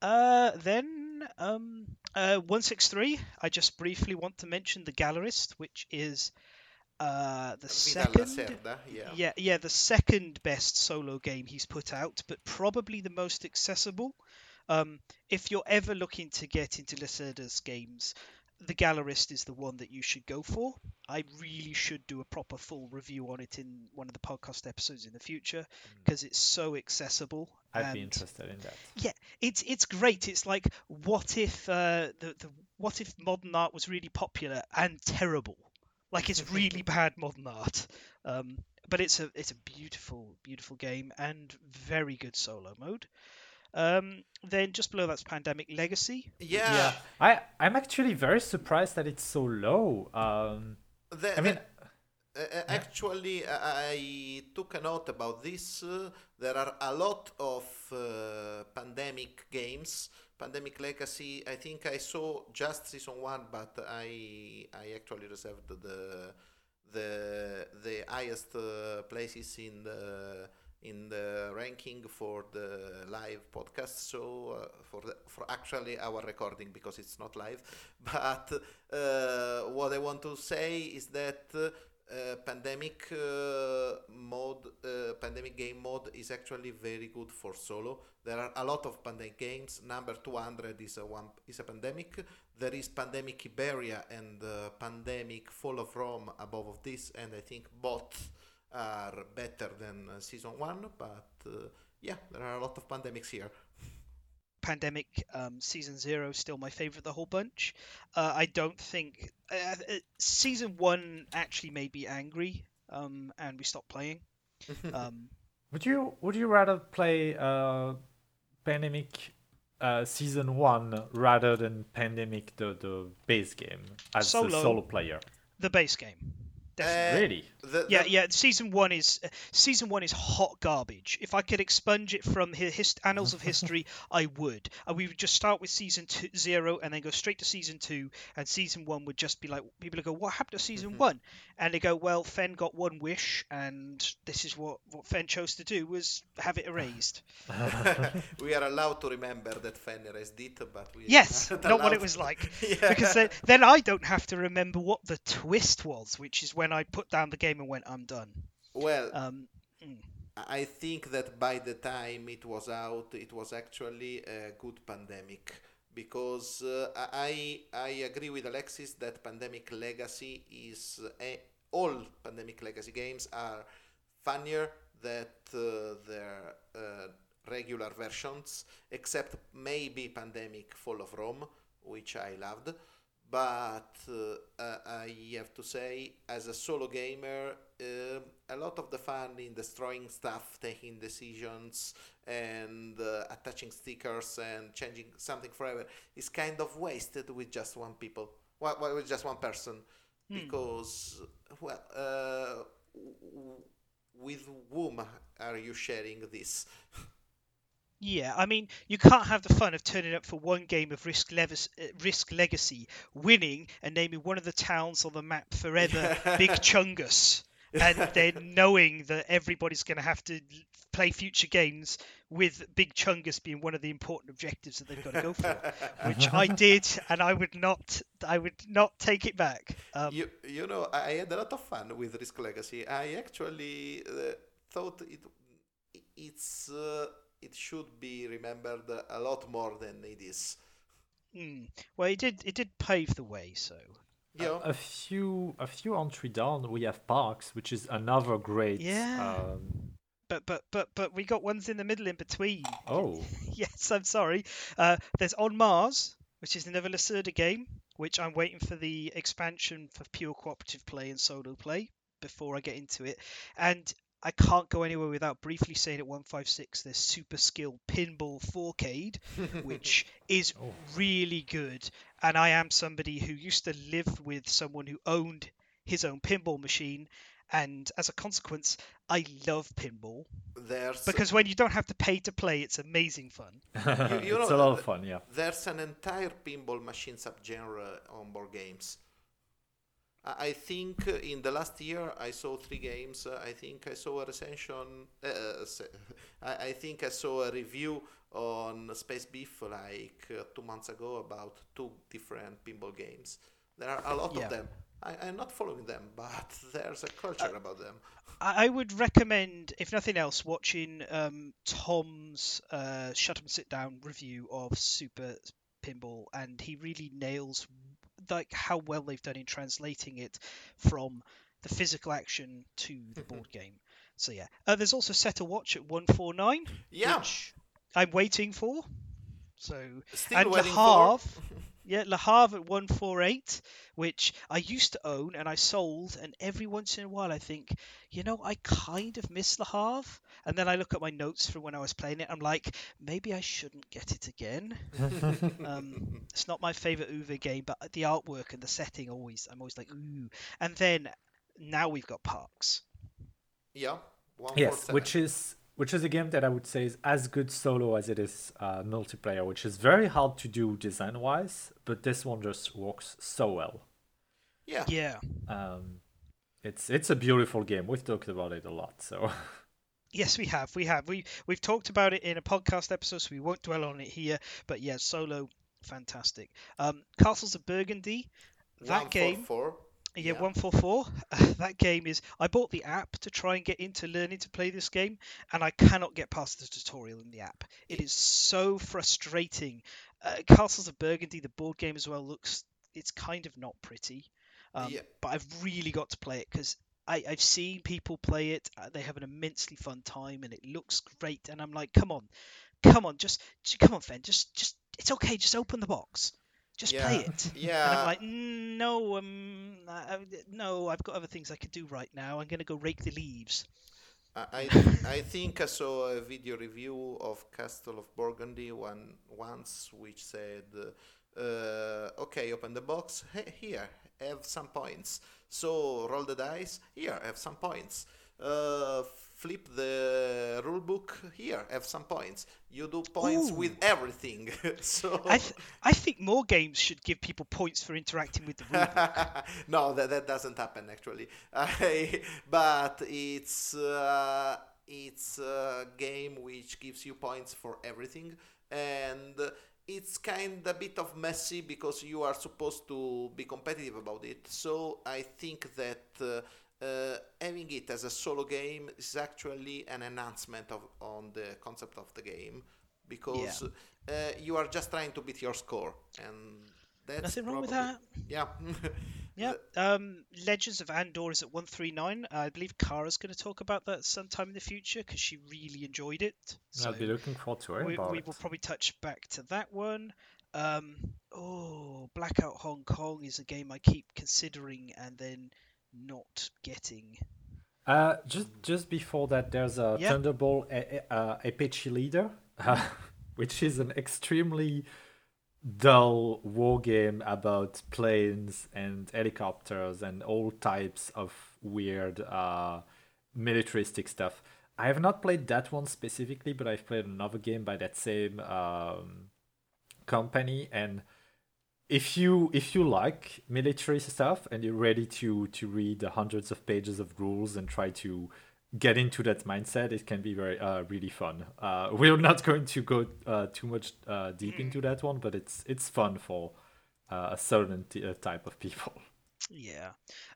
Uh, then um, uh, 163. I just briefly want to mention the Gallerist, which is uh, the Vital second. Yeah. Yeah, yeah, the second best solo game he's put out, but probably the most accessible. Um, if you're ever looking to get into Lacerda's games, the Gallerist is the one that you should go for. I really should do a proper full review on it in one of the podcast episodes in the future because it's so accessible. I'd be interested in that. yeah, it's it's great. It's like what if uh, the the what if modern art was really popular and terrible? Like it's really bad modern art. Um, but it's a it's a beautiful beautiful game and very good solo mode. Um, then just below that's Pandemic Legacy. Yeah, Yeah, I I'm actually very surprised that it's so low. Um, the- I mean, the- Uh, uh, actually, I I took a note about this. Uh, there are a lot of uh, pandemic games. Pandemic Legacy. I think I saw just season one, but I I actually reserved the the the highest uh, places in the in the ranking for the live podcast. So uh, for the, for actually our recording because it's not live. But uh, what I want to say is that. Uh, pandemic uh, mode, uh, pandemic game mode is actually very good for solo. There are a lot of pandemic games. Number 200 is a one is a pandemic. There is pandemic Iberia and uh, pandemic Fall of Rome above of this, and I think both are better than uh, season one. But uh, yeah, there are a lot of pandemics here. Pandemic um, season zero still my favorite the whole bunch. Uh, I don't think uh, uh, season one actually made me angry, um, and we stopped playing. Um, would you would you rather play uh, Pandemic uh, season one rather than Pandemic the the base game as Solo. a solo player? the base game, Definitely. really? The, yeah, the- yeah. Season one is uh, season one is hot garbage. If I could expunge it from the his, annals of history, I would. And we would just start with season two, zero and then go straight to season two. And season one would just be like people would go, "What happened to season Mhm. one?" And they go, "Well, Fen got one wish, and this is what what Fen chose to do was have it erased." we are allowed to remember that Fenris did, but we Yes, aren't not what it was like. Yeah. Because then, then I don't have to remember what the twist was, which is when I put down the game and went, "I'm done." well, Um, I think that by the time it was out, it was actually a good pandemic because uh, I I agree with Alexis that Pandemic Legacy is a, all Pandemic Legacy games are funnier than uh, their uh, regular versions, except maybe Pandemic Fall of Rome, which I loved. But uh, uh, I have to say, as a solo gamer, uh, a lot of the fun in destroying stuff, taking decisions, and uh, attaching stickers and changing something forever is kind of wasted with just one people, well, well, with just one person, because well, uh, w- with whom are you sharing this? Yeah, I mean, you can't have the fun of turning up for one game of Risk, Levis- uh, Risk Legacy, winning and naming one of the towns on the map forever Big Chungus, and then knowing that everybody's going to have to play future games with Big Chungus being one of the important objectives that they've got to go for, which I did, and I would not, I would not take it back. Um, you you know I I had a lot of fun with Risk Legacy. I actually uh, thought it it's uh, it should be remembered a lot more than it is. mm. Well, it did, it did pave the way, so. You know, a few a few entry down we have parks which is another great Yeah. um, But but but but we got ones in the middle in between. oh yes, I'm sorry. Uh, there's On Mars, which is another Lacerda game, which I'm waiting for the expansion for pure cooperative play and solo play before I get into it. And I can't go anywhere without briefly saying at 156 there's Super Skill Pinball 4Cade, which is Oh. really good. And I am somebody who used to live with someone who owned his own pinball machine. And as a consequence, I love pinball there's because when you don't have to pay to play, it's amazing fun. you it's know, a lot of fun yeah there's an entire pinball machine subgenre on board games. I think uh, in the last year I saw three games. Uh, I think I saw a recension. Uh, I, I think I saw a review on Space Biff like uh, two months ago about two different pinball games. There are a lot Yeah. of them. I, I'm not following them, but there's a culture about them. I I would recommend, if nothing else, watching um, Tom's uh, Shut Up and Sit Down review of Super Pinball, and he really nails like how well they've done in translating it from the physical action to the board game. So yeah, uh, there's also Set a Watch at 149, Yeah, which I'm waiting for. So still and Le Havre, yeah, Le Havre at 148, which I used to own and I sold, and every once in a while I think, you know, I kind of miss Le Havre. And then I look at my notes from when I was playing it, I'm like, maybe I shouldn't get it again. um, it's not my favorite Uwe game, but the artwork and the setting always, I'm always like, ooh. And then now we've got Parks. Yeah, one yes which is which is a game that i would say is as good solo as it is uh, multiplayer which is very hard to do design wise but this one just works so well yeah. Yeah. um, it's it's a beautiful game we've talked about it a lot so Yes, we have. We have. We we've talked about it in a podcast episode, so we won't dwell on it here. But yeah, solo, fantastic. Um, Castles of Burgundy. That game, 144. yeah, yeah. one four four. That game is. I bought the app to try and get into learning to play this game, and I cannot get past the tutorial in the app. It is so frustrating. Uh, Castles of Burgundy, the board game as well, looks. It's kind of not pretty. Um, Yeah. But I've really got to play it because I, I've seen people play it. uh, They have an immensely fun time, and it looks great. And I'm like, come on, come on, just, just come on, Fen, just, just, it's okay, just open the box, just play Yeah, it. And yeah. I'm like, "Mm, no, um, I, no, I've got other things I could do right now. I'm gonna go rake the leaves. I, I I think I saw a video review of Castle of Burgundy one once, which said, uh, "Okay, open the box. Hey, here, have some points." So roll the dice. Here, have some points. Uh, flip the rule book. Here, have some points. You do points Ooh. with everything. so I, th- I think more games should give people points for interacting with the rule. book. no, that, that doesn't happen actually. I, but it's uh, it's a game which gives you points for everything, and it's kind of a bit of messy because you are supposed to be competitive about it. So I think that. Uh, uh, having it as a solo game is actually an enhancement of on the concept of the game because uh, you are just trying to beat your score and that's Nothing wrong with probably- that. yeah Yeah. Um, Legends of Andor is at 139. I believe Kara's going to talk about that sometime in the future because she really enjoyed it. So I'll be looking forward to hearing we, about we it. will probably touch back to that one. Um, oh, Blackout Hong Kong is a game I keep considering and then not getting. Uh, just just before that, there's a Yeah. Thunderbolt a- a- uh, Apache leader, uh, which is an extremely dull war game about planes and helicopters and all types of weird uh, militaristic stuff. I have not played that one specifically, but I've played another game by that same um, company and if you if you like military stuff and you're ready to to read hundreds of pages of rules and try to get into that mindset it can be very uh, really fun uh, we're not going to go uh, too much uh, deep into that one but it's it's fun for uh, a certain t- uh, type of people Yeah.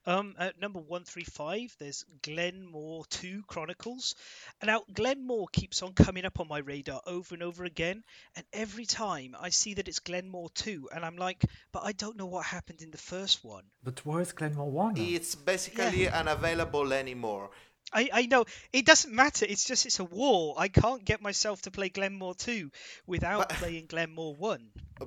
Um, at number 135, there's Glenmore 2 Chronicles. And now, Glenmore keeps on coming up on my radar over and over again. And every time I see that it's Glenmore 2, and I'm like, but I don't know what happened in the first one. but where's Glenmore 1 it's basically unavailable anymore I, I know it doesn't matter. It's just it's a war. I can't get myself to play Glenmore 2 without But- playing Glenmore 1.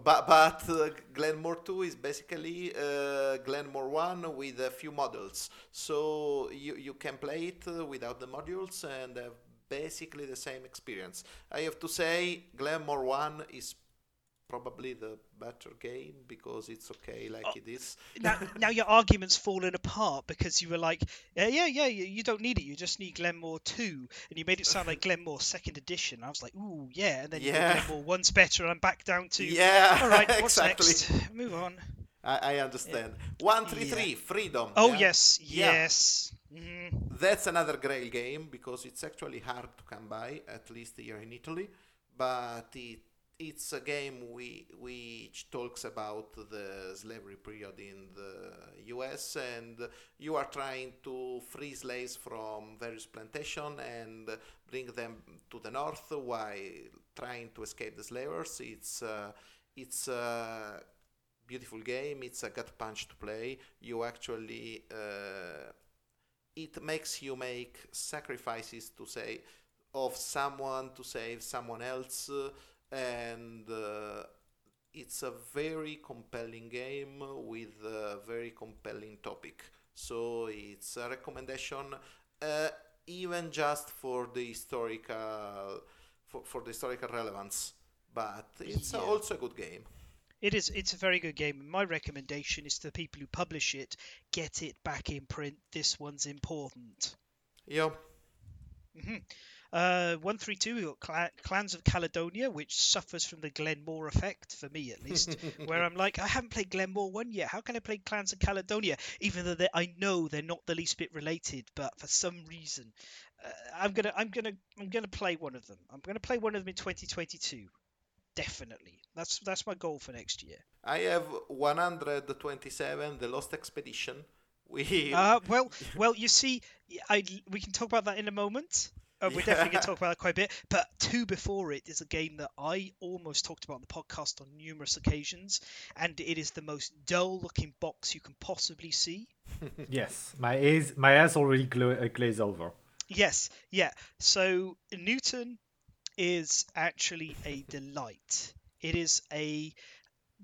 but but uh, glenmore 2 is basically uh, glenmore 1 with a few models, so you, you can play it without the modules and have basically the same experience i have to say glenmore 1 is probably the better game because it's okay like Oh. it is now, now your argument's fallen apart because you were like, yeah, yeah, yeah, you, don't need it. You just need Glenmore 2. And you made it sound like Glenmore second edition. I was like, ooh, yeah. And then Yeah. Glenmore one's better, and I'm back down to, yeah all right, what's exactly next? Move on. I, I understand 133 freedom Oh, yeah? yes, Yeah. yes. Mhm. That's another Grail game because it's actually hard to come by, at least here in Italy. But it, it's a game we, which talks about the slavery period in the US, and you are trying to free slaves from various plantations and bring them to the north while trying to escape the slavers. It's uh, it's a beautiful game. It's a gut punch to play. You actually uh, it makes you make sacrifices to say of someone to save someone else uh, and uh, it's a very compelling game with a very compelling topic so it's a recommendation uh, even just for the historical for, for the historical relevance but it's Yeah. also a good game It is. It's a very good game. and My recommendation is to the people who publish it, get it back in print. This one's important. yeah hmm Uh, 132, we've got Cla- Clans of Caledonia, which suffers from the Glenmore effect, for me at least, where I'm like, I haven't played Glenmore 1 yet. How can I play Clans of Caledonia? Even though I know they're not the least bit related, but for some reason, uh, I'm gonna, I'm gonna, I'm gonna play one of them. I'm gonna play one of them in 2022. Definitely. That's that's my goal for next year. i have 127 the lost expedition we Uh, well, well, you see, I we can talk about that in a moment. Uh, we're definitely going to talk about it quite a bit. But two before it is a game that I almost talked about on the podcast on numerous occasions, and it is the most dull-looking box you can possibly see. yes my eyes my eyes already glo- uh, glaze over Yes, yeah. So Newton is actually a delight. It is a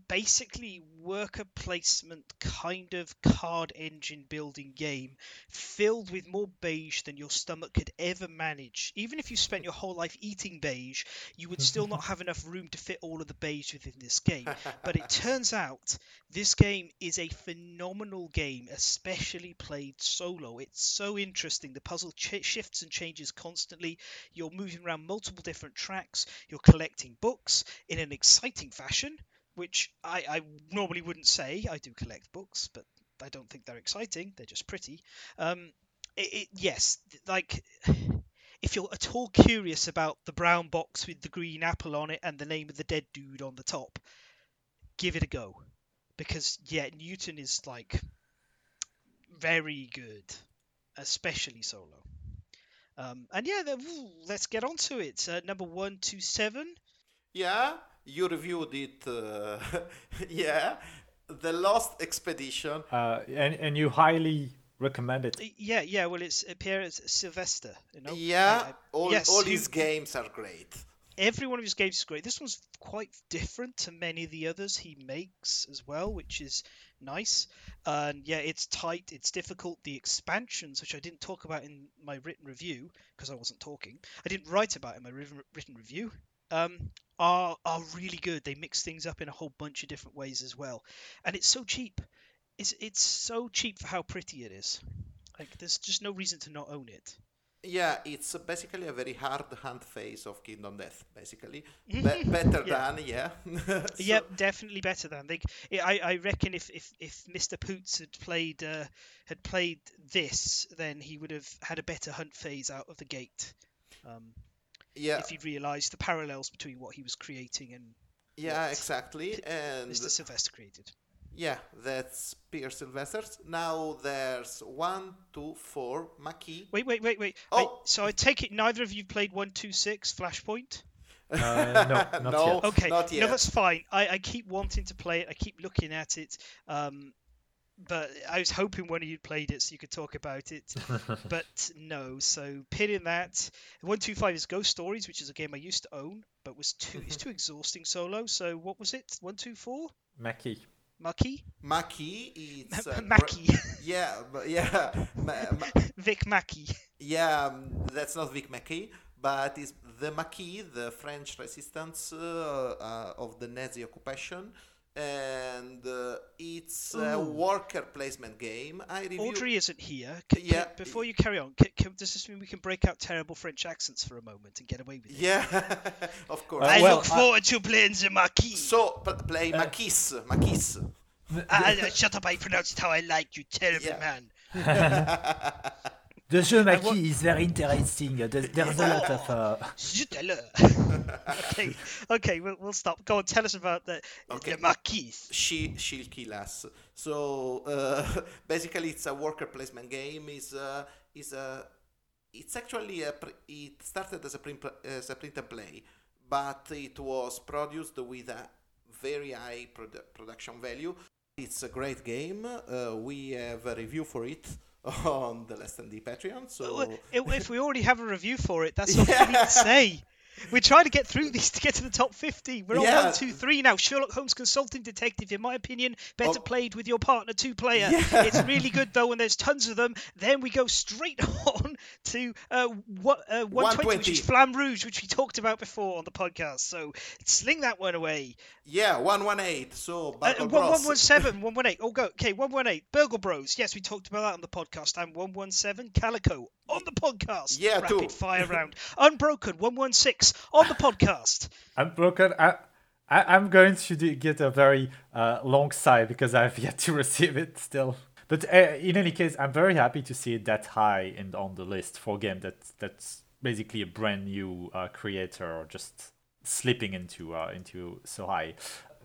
basically worker placement kind of card engine building game filled with more beige than your stomach could ever manage. Even if you spent your whole life eating beige, you would still not have enough room to fit all of the beige within this game. But it turns out this game is a phenomenal game, especially played solo. It's so interesting. The puzzle ch- shifts and changes constantly. You're moving around multiple different tracks, you're collecting books in an exciting fashion which I, I normally wouldn't say. I do collect books, but I don't think they're exciting. They're just pretty. Um, it, it, yes, like if you're at all curious about the brown box with the green apple on it and the name of the dead dude on the top, give it a go. Because yeah, Newton is like very good, especially solo. Um, and yeah, let's get on to it. Uh, number one two seven. Yeah, you reviewed it. Uh, yeah, the Lost Expedition. Uh, and and you highly recommend it. Yeah, yeah. Well, it's Peer Sylvester. You know. Yeah, I, I, all yes, all you- his games are great. every one of his games is great. This one's quite different to many of the others he makes as well, which is nice. And yeah, it's tight, it's difficult. The expansions, which I didn't talk about in my written review because I wasn't talking, I didn't write about in my written written review. Um, are are really good. They mix things up in a whole bunch of different ways as well, and it's so cheap. It's it's so cheap for how pretty it is. Like there's just no reason to not own it. Yeah, it's basically a very hard hunt phase of Kingdom Death, basically. Be- better Yeah. than, yeah. So- Yep, definitely better than they. I, I reckon if, if, if Mr. Poots had played uh, had played this, then he would have had a better hunt phase out of the gate. Um, Yeah, If he realised the parallels between what he was creating and yeah, what exactly. And Mr. Sylvester created. yeah, that's Peer Sylvester's. Now there's one, two, four, Maki. Wait, wait, wait, wait. Oh. Wait, so I take it neither of you played one two six Flashpoint. Uh, no, not no, yet. Okay, not no, that's fine. I, I keep wanting to play it. I keep looking at it. Um, but I was hoping one of you played it so you could talk about it. but no. So pinning that, one two five is Ghost Stories, which is a game I used to own, but was too it's too exhausting solo. So what was it? One two four, Mackie. Mucky, Maki, it's uh, Mackie, Yeah, but yeah, ma- ma- Vic Mackey. yeah. um, That's not Vic Mackey, but it's the Maquis, the French resistance uh, uh, of the Nazi occupation, and uh, it's a Ooh. worker placement game. I review. Audrey isn't here. C- c- Yeah. before you carry on, c- c- does this mean we can break out terrible French accents for a moment and get away with it? Yeah, of course. Uh, I well, look I- forward to playing the Marquis. so pl- play Maquis, Maquis. Ah, ah, shut up! I pronounced how I like you, terrible Yeah. man. The jeu what- is very interesting. There's, there's a lot of. Uh, Zut okay, okay, we'll, we'll stop. Go on, tell us about the Okay. the Marquis. she she'll kill us. So uh, basically, it's a worker placement game. is uh, is a it's actually a pre- it started as a print as a print and play, but it was produced with a very high produ- production value. It's a great game. Uh, we have a review for it on the Last Standee Patreon. So If if we already have a review for it, that's all we need to say. We're trying to get through these to get to the top 50. We're on Yeah. one, two, three now. Sherlock Holmes Consulting Detective, in my opinion, better Oh. played with your partner two player. Yeah. It's really good though, and there's tons of them. Then we go straight on to uh, what uh, 120, which is Flamme Rouge, which we talked about before on the podcast. So sling that one away. yeah, one one eight. So Uh, Battle one- Bros. 117, 118. Oh, go. Okay, 118. Burgle Bros. Yes, we talked about that on the podcast. And 117, Calico on the podcast. Yeah, Rapid too. fire round. Unbroken, 116 on the podcast. I'm. I, I, I'm going to do, get a very uh, long sigh because I've yet to receive it still. But uh, in any case, I'm very happy to see it that high and on the list for a game that that's basically a brand new uh, creator or just slipping into uh, into so high.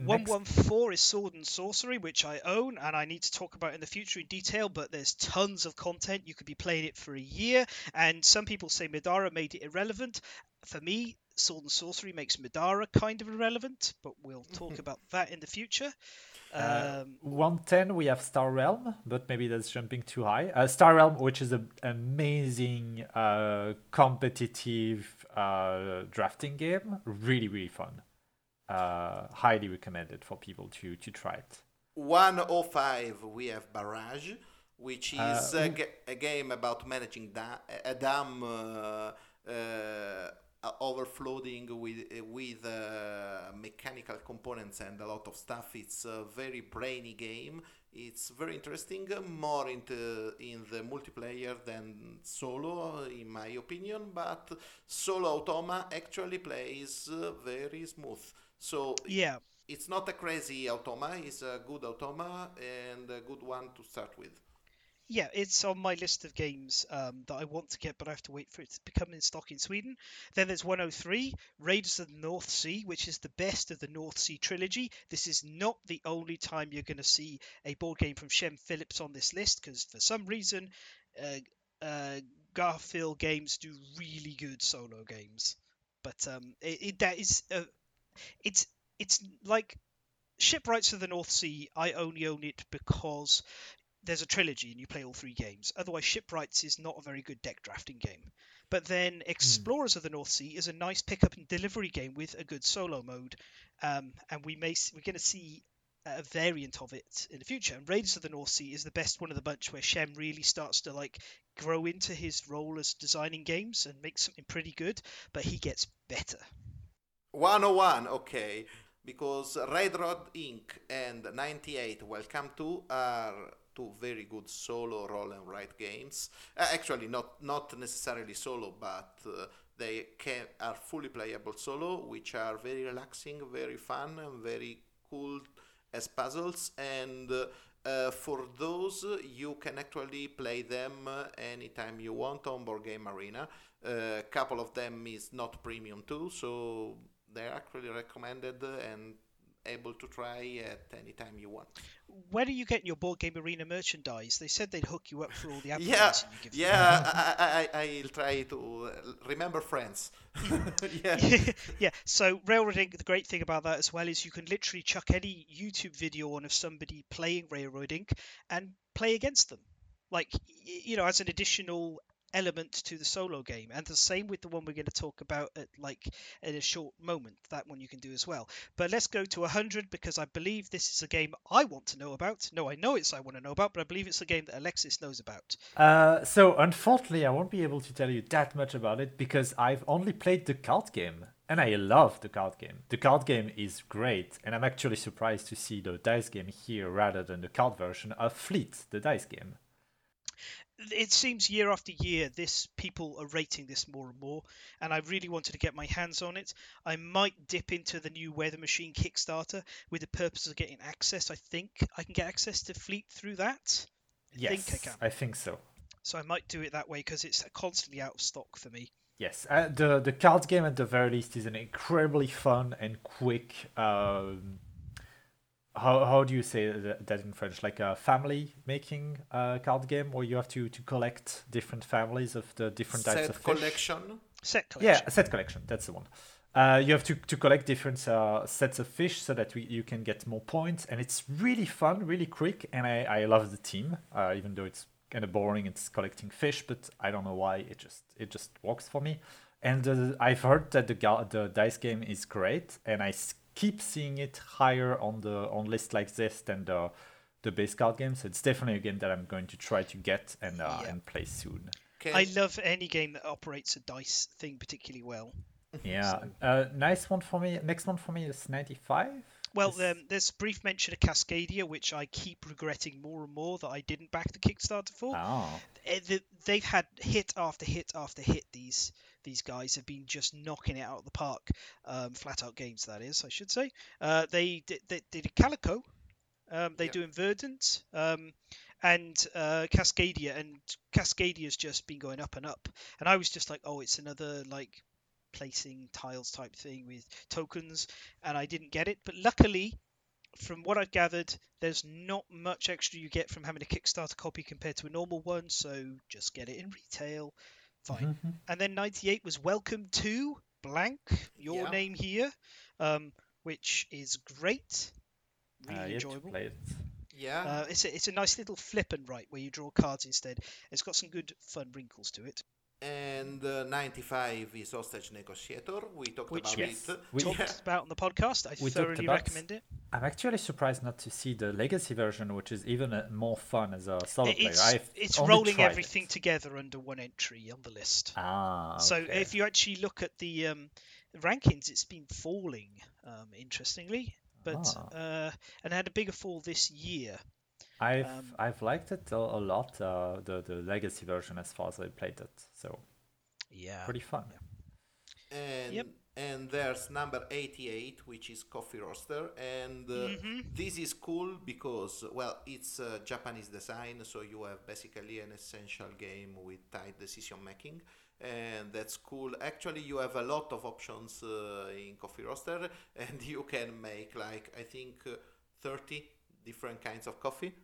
Next- 114 is Sword and Sorcery, which I own and I need to talk about in the future in detail, but there's tons of content. You could be playing it for a year, and some people say Madara made it irrelevant. For me, Sword and Sorcery makes Madara kind of irrelevant, but we'll talk about that in the future. Uh, Um, 110 we have Star Realm, but maybe that's jumping too high. Uh, Star Realm, which is an amazing uh, competitive uh, drafting game, really really fun. Uh, highly recommended for people to to try it. 105 we have Barrage, which Uh, is a, ga- a game about managing da- a dam uh, uh, overflowing with with uh, mechanical components and a lot of stuff. It's a very brainy game. It's very interesting, more into in the multiplayer than solo, in my opinion. But solo automa actually plays uh, very smooth. So Yeah, it's not a crazy automa it's a good automa and a good one to start with yeah, it's on my list of games um, that I want to get, but I have to wait for it to become in stock in Sweden. Then there's 103, Raiders of the North Sea, which is the best of the North Sea trilogy. This is not the only time you're going to see a board game from Shem Phillips on this list, because for some reason, uh, uh, Garphill games do really good solo games. But um, it, it, that is, uh, it's it's like Shipwrights of the North Sea. I only own it because there's a trilogy and you play all three games. Otherwise, Shipwrights is not a very good deck drafting game. But then Explorers of the North Sea is a nice pickup and delivery game with a good solo mode, um, and we may we're going to see a variant of it in the future. And Raiders of the North Sea is the best one of the bunch where Shem really starts to like grow into his role as designing games and make something pretty good, but he gets better. 101 okay. Because Railroad Ink and 98 welcome to are two very good solo roll and write games. Uh, actually not not necessarily solo but uh, they can are fully playable solo which are very relaxing very fun and very cool as puzzles. And uh, uh, for those uh, you can actually play them uh, anytime you want on board game arena. A couple of them is not premium too so they're actually recommended and able to try at any time you want. When are you getting your board game arena merchandise? They said they'd hook you up for all the Yeah, advertising you give them. yeah, I, I, I'll try to remember friends. yeah. yeah, so Railroad Ink, the great thing about that as well is you can literally chuck any YouTube video on of somebody playing Railroad Ink and play against them. Like, you know, as an additional element to the solo game. And the same with the one we're going to talk about at like in a short moment. That one you can do as well. But let's go to 100 because I believe this is a game I want to know about. No, I know it's I want to know about, but I believe it's a game that Alexis knows about. Uh, so unfortunately, I won't be able to tell you that much about it because I've only played the card game, and I love the card game. The card game is great, and I'm actually surprised to see the dice game here rather than the card version of Fleet, the dice game. It seems year after year this people are rating this more and more and i really wanted to get my hands on it i might dip into the new weather machine kickstarter with the purpose of getting access i think i can get access to fleet through that I Yes, think I can. I think so. so i might do it that way because it's constantly out of stock for me Yes, uh, the the card game at the very least is an incredibly fun and quick. Um, how how do you say that that in French? Like a family making uh, card game where you have to to collect different families of the different types Set of fish. collection. set collection Yeah, a set collection. That's the one. Uh, you have to, to collect different uh, sets of fish so that we, you can get more points, and it's really fun, really quick, and I, I love the team, uh, even though it's kind of boring. It's collecting fish, but I don't know why it just it just works for me. And uh, I've heard that the ga- the dice game is great, and I s- keep seeing it higher on the on list like this than the the base card game. So it's definitely a game that I'm going to try to get and uh, Yeah. and play soon. Can, i love any game that operates a dice thing particularly well Yeah, uh, nice one for me. Next one for me is 95. Well, um, there's a brief mention of Cascadia, which I keep regretting more and more that I didn't back the Kickstarter for. Oh, They've had hit after hit after hit. These these guys have been just knocking it out of the park. Um, Flat Out Games, that is, I should say. Uh, they did they, did Calico. Um, they Yeah. do Verdant um, and uh, Cascadia, and Cascadia's just been going up and up. And I was just like, oh, it's another like placing tiles type thing with tokens, and I didn't get it. But luckily, from what I've gathered, there's not much extra you get from having a Kickstarter copy compared to a normal one, so just get it in retail. Fine. Mhm. And then 98 was Welcome to Blank, your Yeah. name here, um, which is great. Uh, Really yet to enjoyable. play it. Yeah. Uh, it's, a, it's a nice little flip and write where you draw cards instead. It's got some good fun wrinkles to it. And uh, 95 is Hostage Negotiator. We talked Which about Yes. it. We- Talked Yeah. about on the podcast. I we thoroughly about, recommend it. I'm actually surprised not to see the legacy version, which is even uh, more fun as a solo player. It's, I've it's rolling everything it. together under one entry on the list. Ah, So if you actually look at the um, rankings, it's been falling, um, interestingly, but Ah. uh, and had a bigger fall this year. I've um, I've liked it a, a lot, uh, the the legacy version as far as I played it. So Yeah. pretty fun. And, Yep. and there's number 88, which is Coffee Roaster. And uh, Mhm. this is cool because, well, it's uh, Japanese design, so you have basically an essential game with tight decision making. And that's cool. Actually, you have a lot of options uh, in Coffee Roaster, and you can make, like, I think, uh, 30 different kinds of coffee.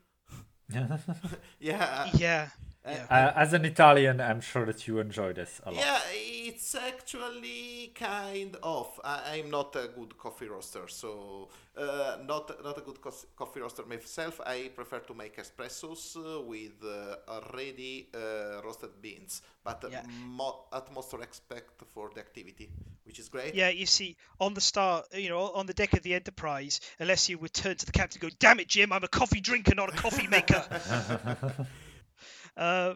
yeah. Yeah. uh, Yeah. Uh, as an Italian, I'm sure that you enjoy this a lot. Yeah, it's actually kind of. I, I'm not a good coffee roaster, so uh, not not a good cos- coffee roaster myself. I prefer to make espressos uh, with uh, already uh, roasted beans, but uh, Yeah. mo- utmost respect for the activity, which is great. Yeah, you see, on the start, you know, on the deck of the Enterprise, Alessio would turn to the captain and go, "Damn it, Jim! I'm a coffee drinker, not a coffee maker." uh,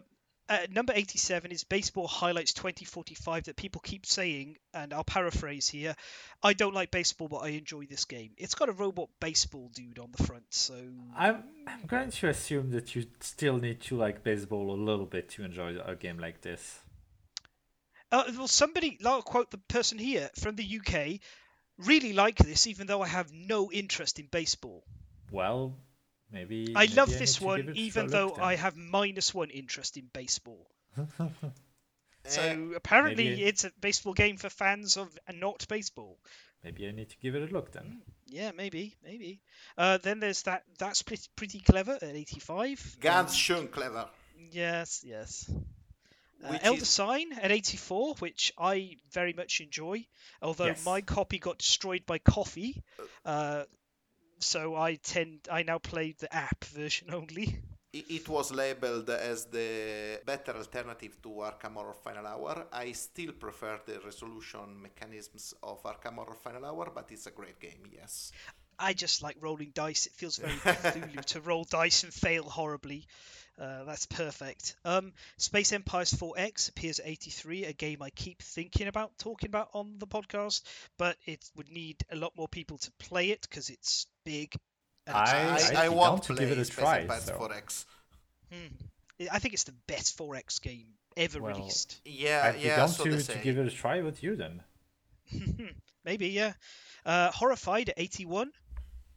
uh, number 87 is Baseball Highlights 2045 that people keep saying, and I'll paraphrase here I don't like baseball, but I enjoy this game. It's got a robot baseball dude on the front, so. I'm I'm going to assume that you still need to like baseball a little bit to enjoy a game like this. Uh, well, somebody, I'll quote the person here from the UK, really like this, even though I have no interest in baseball. Well, maybe. I maybe love need this one, even though. I have minus one interest in baseball. So Uh, apparently, maybe- it's a baseball game for fans of and not baseball. Maybe I need to give it a look then. Yeah, maybe, maybe. Uh, then there's that. That's pretty, pretty clever at 85. Ganz Um, schön clever. yes, yes. Uh, Elder is- Sign at 84, which I very much enjoy. Although Yes. my copy got destroyed by coffee, uh, so I tend I now play the app version only. It it was labeled as the better alternative to Arkham Horror Final Hour. I still prefer the resolution mechanisms of Arkham Horror Final Hour, but it's a great game, yes. I just like rolling dice. It feels very Cthulhu to roll dice and fail horribly. Uh, that's perfect. Um, Space Empires 4X appears at 83, a game I keep thinking about talking about on the podcast, but it would need a lot more people to play it because it's big. I- I. I, want to to give it a Space try, Empires so. 4X. Hmm. I think it's the best 4X game ever Well, released. Yeah, I'd be yeah, down so to, to give it a try with you then. Maybe, yeah. Uh, Horrified at 81,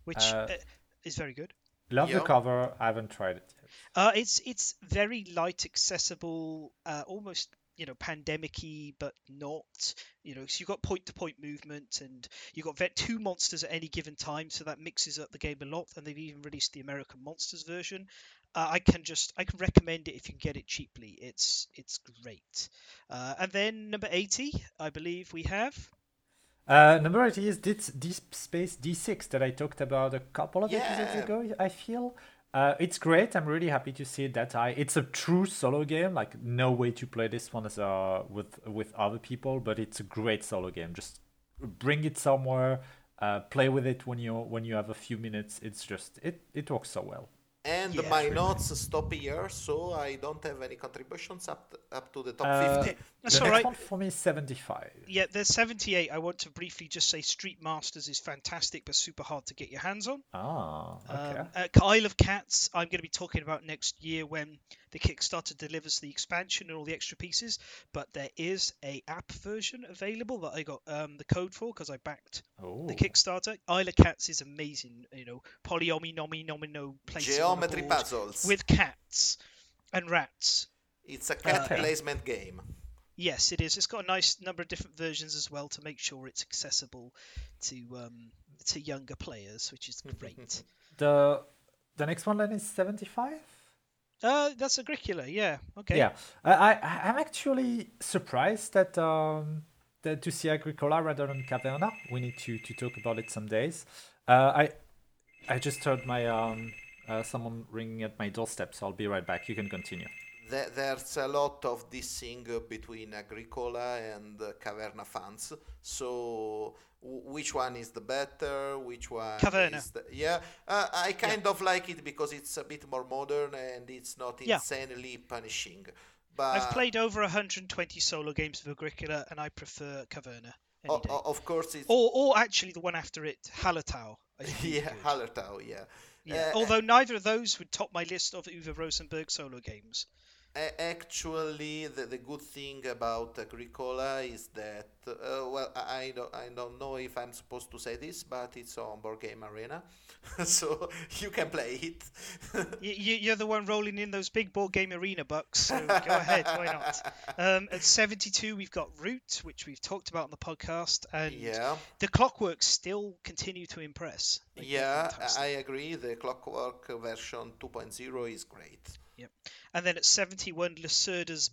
which Uh, uh, is very good. Love Yeah. the cover. I haven't tried it yet. Uh, it's it's very light, accessible, uh, almost you know pandemic-y, but not. You know, so you've got point-to-point movement, and you've got vet two monsters at any given time, so that mixes up the game a lot. And they've even released the American Monsters version. Uh, I can just I can recommend it if you can get it cheaply. It's it's great. Uh, and then number 80, I believe we have. Uh, number eight is this Deep Space D6 that I talked about a couple of episodes ago. I feel uh, it's great. I'm really happy to see it that high. It's a true solo game. Like no way to play this one as uh, with with other people, but it's a great solo game. Just bring it somewhere, uh, play with it when you when you have a few minutes. It's just it it works so well. And Yeah. my notes stop here, so I don't have any contributions up up to the top Uh, 50. That's the all next right. one for me is 75. Yeah, there's 78. I want to briefly just say Street Masters is fantastic, but super hard to get your hands on. Ah, okay. Um, uh, Isle of Cats, I'm going to be talking about next year when the Kickstarter delivers the expansion and all the extra pieces. But there is a app version available that I got um, the code for because I backed oh, the Kickstarter. Isle of Cats is amazing. You know, polyomi, nomi, nomino, placing on Geometry puzzles. with cats and rats. It's a cat Okay. placement game. Yes, it is. It's got a nice number of different versions as well to make sure it's accessible to um, to younger players, which is great. the the next one then is 75. uh, that's Agricola, yeah. Okay. Yeah, I, I I'm actually surprised that um that to see Agricola rather than Caverna. We need to to talk about it some days. Uh, I I just heard my um uh, someone ringing at my doorstep, so I'll be right back. You can continue. There, there's a lot of dissing between Agricola and uh, Caverna fans. So, w- which one is the better? Which one Caverna. is the yeah? Uh, I kind of like it because it's a bit more modern and it's not Yeah. insanely punishing. But I've played over 120 solo games of Agricola, and I prefer Caverna. O- o- of course it's Or, or actually the one after it, Hallertau. I think is yeah. Hallertau, yeah. Yeah, Uh, although neither of those would top my list of Uwe Rosenberg solo games. Actually, the, the good thing about Agricola is that, uh, well, I, I don't, I don't know if I'm supposed to say this, but it's on Board Game Arena, so you can play it. You, you're the one rolling in those big board game arena bucks, so go ahead, why not? Um, at 72, we've got Root, which we've talked about on the podcast, and yeah, the Clockworks still continue to impress. Like, yeah. I agree. The Clockwork version 2.0 is great. And then at 71, Lacerda's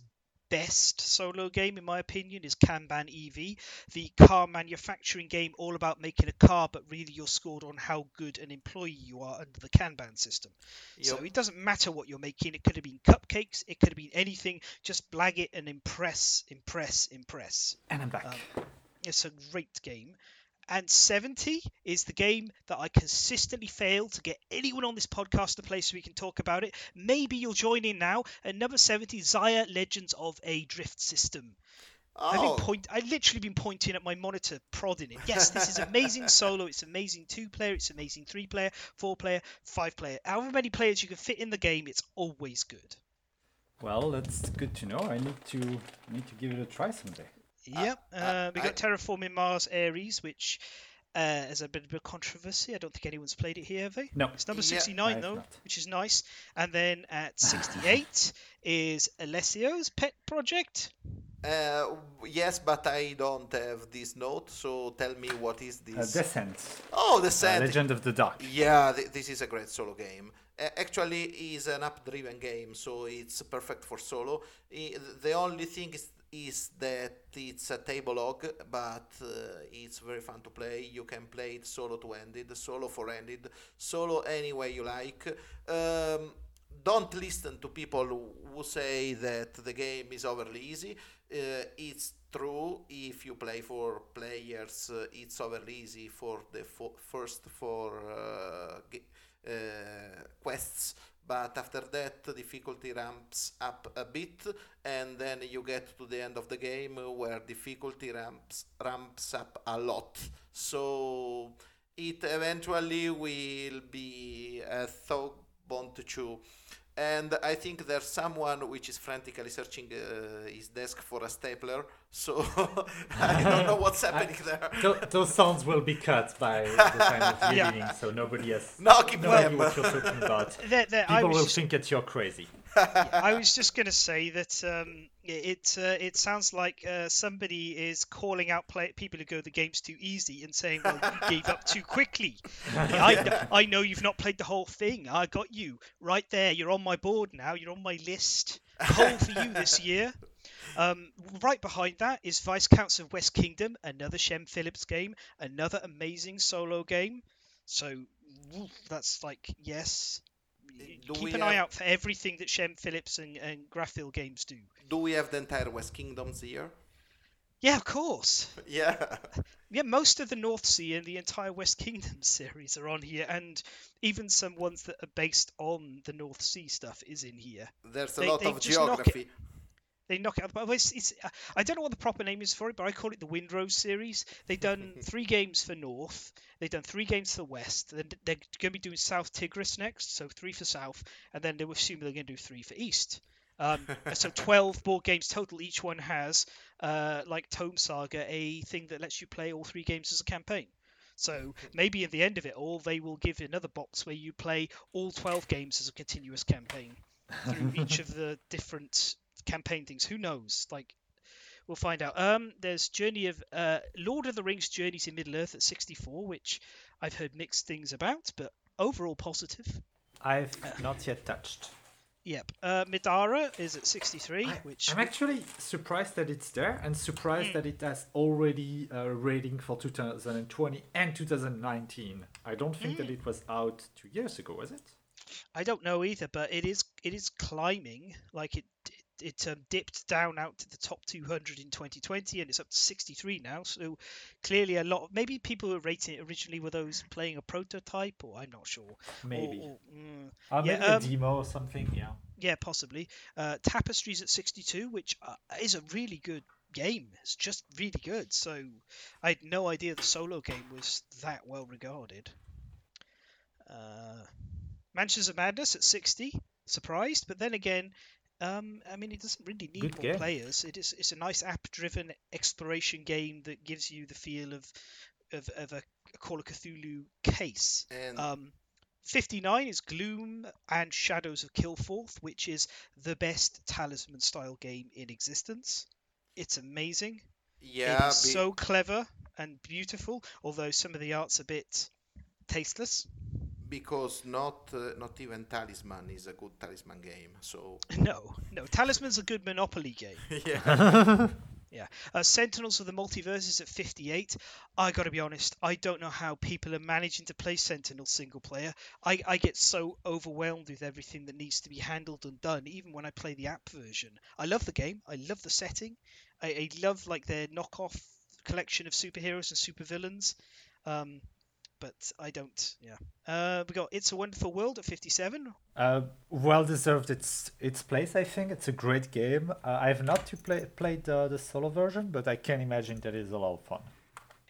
best solo game, in my opinion, is Kanban EV, the car manufacturing game all about making a car, but really you're scored on how good an employee you are under the Kanban system. So it doesn't matter what you're making. It could have been cupcakes, it could have been anything. Just blag it and impress, impress, impress. And I'm back. Um, It's a great game. And 70 is the game that I consistently fail to get anyone on this podcast to play so we can talk about it. Maybe you'll join in now. At number 70, Xia Legends of a Drift System. Oh. I've Oh, been point. I've literally been pointing at my monitor, prodding it. Yes, this is amazing solo. It's amazing two player. It's amazing three player, four player, five player. However many players you can fit in the game, it's always good. Well, that's good to know. I need to need to give it a try someday. Yep. uh, Uh, we got I- Terraforming Mars Ares, which uh, is a bit of a controversy. I don't think anyone's played it here, have they? No. It's number 69 I've though, not. which is nice. And then at 68 is Alessio's pet project. uh, yes, but I don't have this note, so tell me what is Uh, this? Descent. oh, the Uh. Legend of the Dark. Yeah, th- this is a great solo game. Uh, actually, is an app-driven game, so it's perfect for solo. I- the only thing is, is that it's a table log, but uh, it's very fun to play. You can play it solo to ended, solo for ended, solo any way you like. Um, don't listen to people who- say that the game is overly easy. Uh, it's true if you play for players, uh, it's overly easy for the fo- first four uh, ga- uh, quests, but after that difficulty ramps up a bit, and then you get to the end of the game where difficulty ramps ramps up a lot. So it eventually will be a thought bone to. And I think there's someone which is frantically searching uh, his desk for a stapler. So I don't know what's happening there. Tho- those sounds will be cut by the time of the Yeah. editing, so nobody has No, keep no idea them. what you're talking about. There, there, I People was will just, think that you're crazy. I was just going to say that um, it it, uh, it sounds like uh, somebody is calling out play- people who go the game's too easy and saying, "Well, you gave up too quickly." I, I know you've not played the whole thing. I got you right there. You're on my board now. You're on my list. Call for you this year. Um, right behind that is Viscounts of West Kingdom, another Shem Phillips game, another amazing solo game. So woof, that's like yes. Do Keep we an eye out for everything that Shem Phillips and, and Garphill games do. Do we have the entire West Kingdoms here? Yeah, of course. Yeah. Yeah, most of the North Sea and the entire West Kingdom series are on here, and even some ones that are based on the North Sea stuff is in here. There's a They- lot they of just knock it- geography. They knock it out. But it's, it's, I don't know what the proper name is for it, but I call it the Windrose series. They've done three games for North. They've done three games for the West. Then they're going to be doing South Tigris next, so three for South, and then they will assume they're going to do three for East. Um, so 12 board games total. Each one has, uh, like Tome Saga, a thing that lets you play all three games as a campaign. So maybe at the end of it all, they will give another box where you play all 12 games as a continuous campaign through each of the different campaign things. Who knows? Like, we'll find out. Um, there's Journey of uh, Lord of the Rings: Journey to Middle Earth at 64, which I've heard mixed things about, but overall positive. I've not yet touched. Yep. Uh, Midara is at 63, I, which I'm actually surprised that it's there and surprised Hmm. that it has already a rating for 2020 and 2019. I don't think Hmm. that it was out two years ago, was it? I don't know either, but it is it is climbing. Like it it um, dipped down out to the top 200 in 2020, and it's up to 63 now. So clearly, a lot. Of, maybe people who were rating it originally were those playing a prototype, or I'm not sure. Maybe. Or, or, mm, Uh, yeah, maybe a um, demo or something. Yeah. yeah, possibly. Uh, Tapestry's at 62, which uh, is a really good game. It's just really good. So I had no idea the solo game was that well regarded. Uh, Mansions of Madness at 60, surprised, but then again, um, I mean, it doesn't really need Good more game. players. It is it's a nice app-driven exploration game that gives you the feel of of, of a, a Call of Cthulhu case. And Um, 59 is Gloom and Shadows of Kilforth, which is the best talisman style game in existence. It's amazing. yeah, it is be- so clever and beautiful, although some of the art's a bit tasteless. Because not uh, not even Talisman is a good Talisman game. So No, no. Talisman's a good Monopoly game. yeah, Yeah. Uh, Sentinels of the Multiverse is at 58. I got to be honest, I don't know how people are managing to play Sentinel single player. I, I get so overwhelmed with everything that needs to be handled and done, even when I play the app version. I love the game. I love the setting. I, I love like their knockoff collection of superheroes and supervillains. Um, but I don't. Yeah. Uh, we got It's a Wonderful World at 57. Uh, well deserved its its place. I think it's a great game. Uh, I have not to play, played uh, the solo version, but I can imagine that is a lot of fun.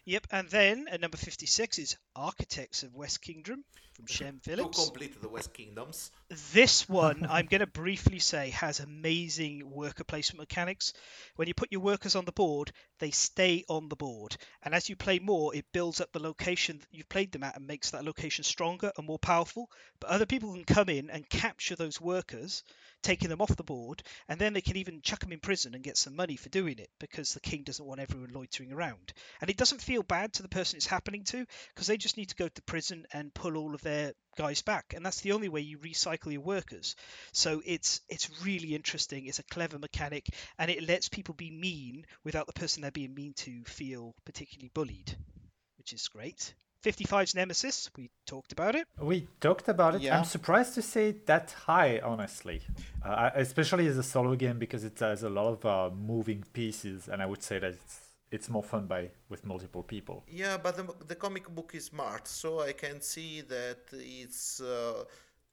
Yep. And then at number 56 is Architects of West Kingdom from Shem to Phillips. complete the West Kingdoms. This one, I'm going to briefly say, has amazing worker placement mechanics. When you put your workers on the board, they stay on the board. And as you play more, it builds up the location that you've played them at and makes that location stronger and more powerful. But other people can come in and capture those workers, taking them off the board, and then they can even chuck them in prison and get some money for doing it because the king doesn't want everyone loitering around. And it doesn't feel bad to the person it's happening to because they just need to go to prison and pull all of their guys back and that's the only way you recycle your workers so it's it's really interesting it's a clever mechanic and it lets people be mean without the person they're being mean to feel particularly bullied which is great 55's nemesis we talked about it We talked about it. Yeah. I'm surprised to say it that high, honestly. Uh, especially as a solo game because it has a lot of uh, moving pieces, and I would say that it's it's more fun by with multiple people. Yeah, but the, the comic book is smart, so I can see that it's uh,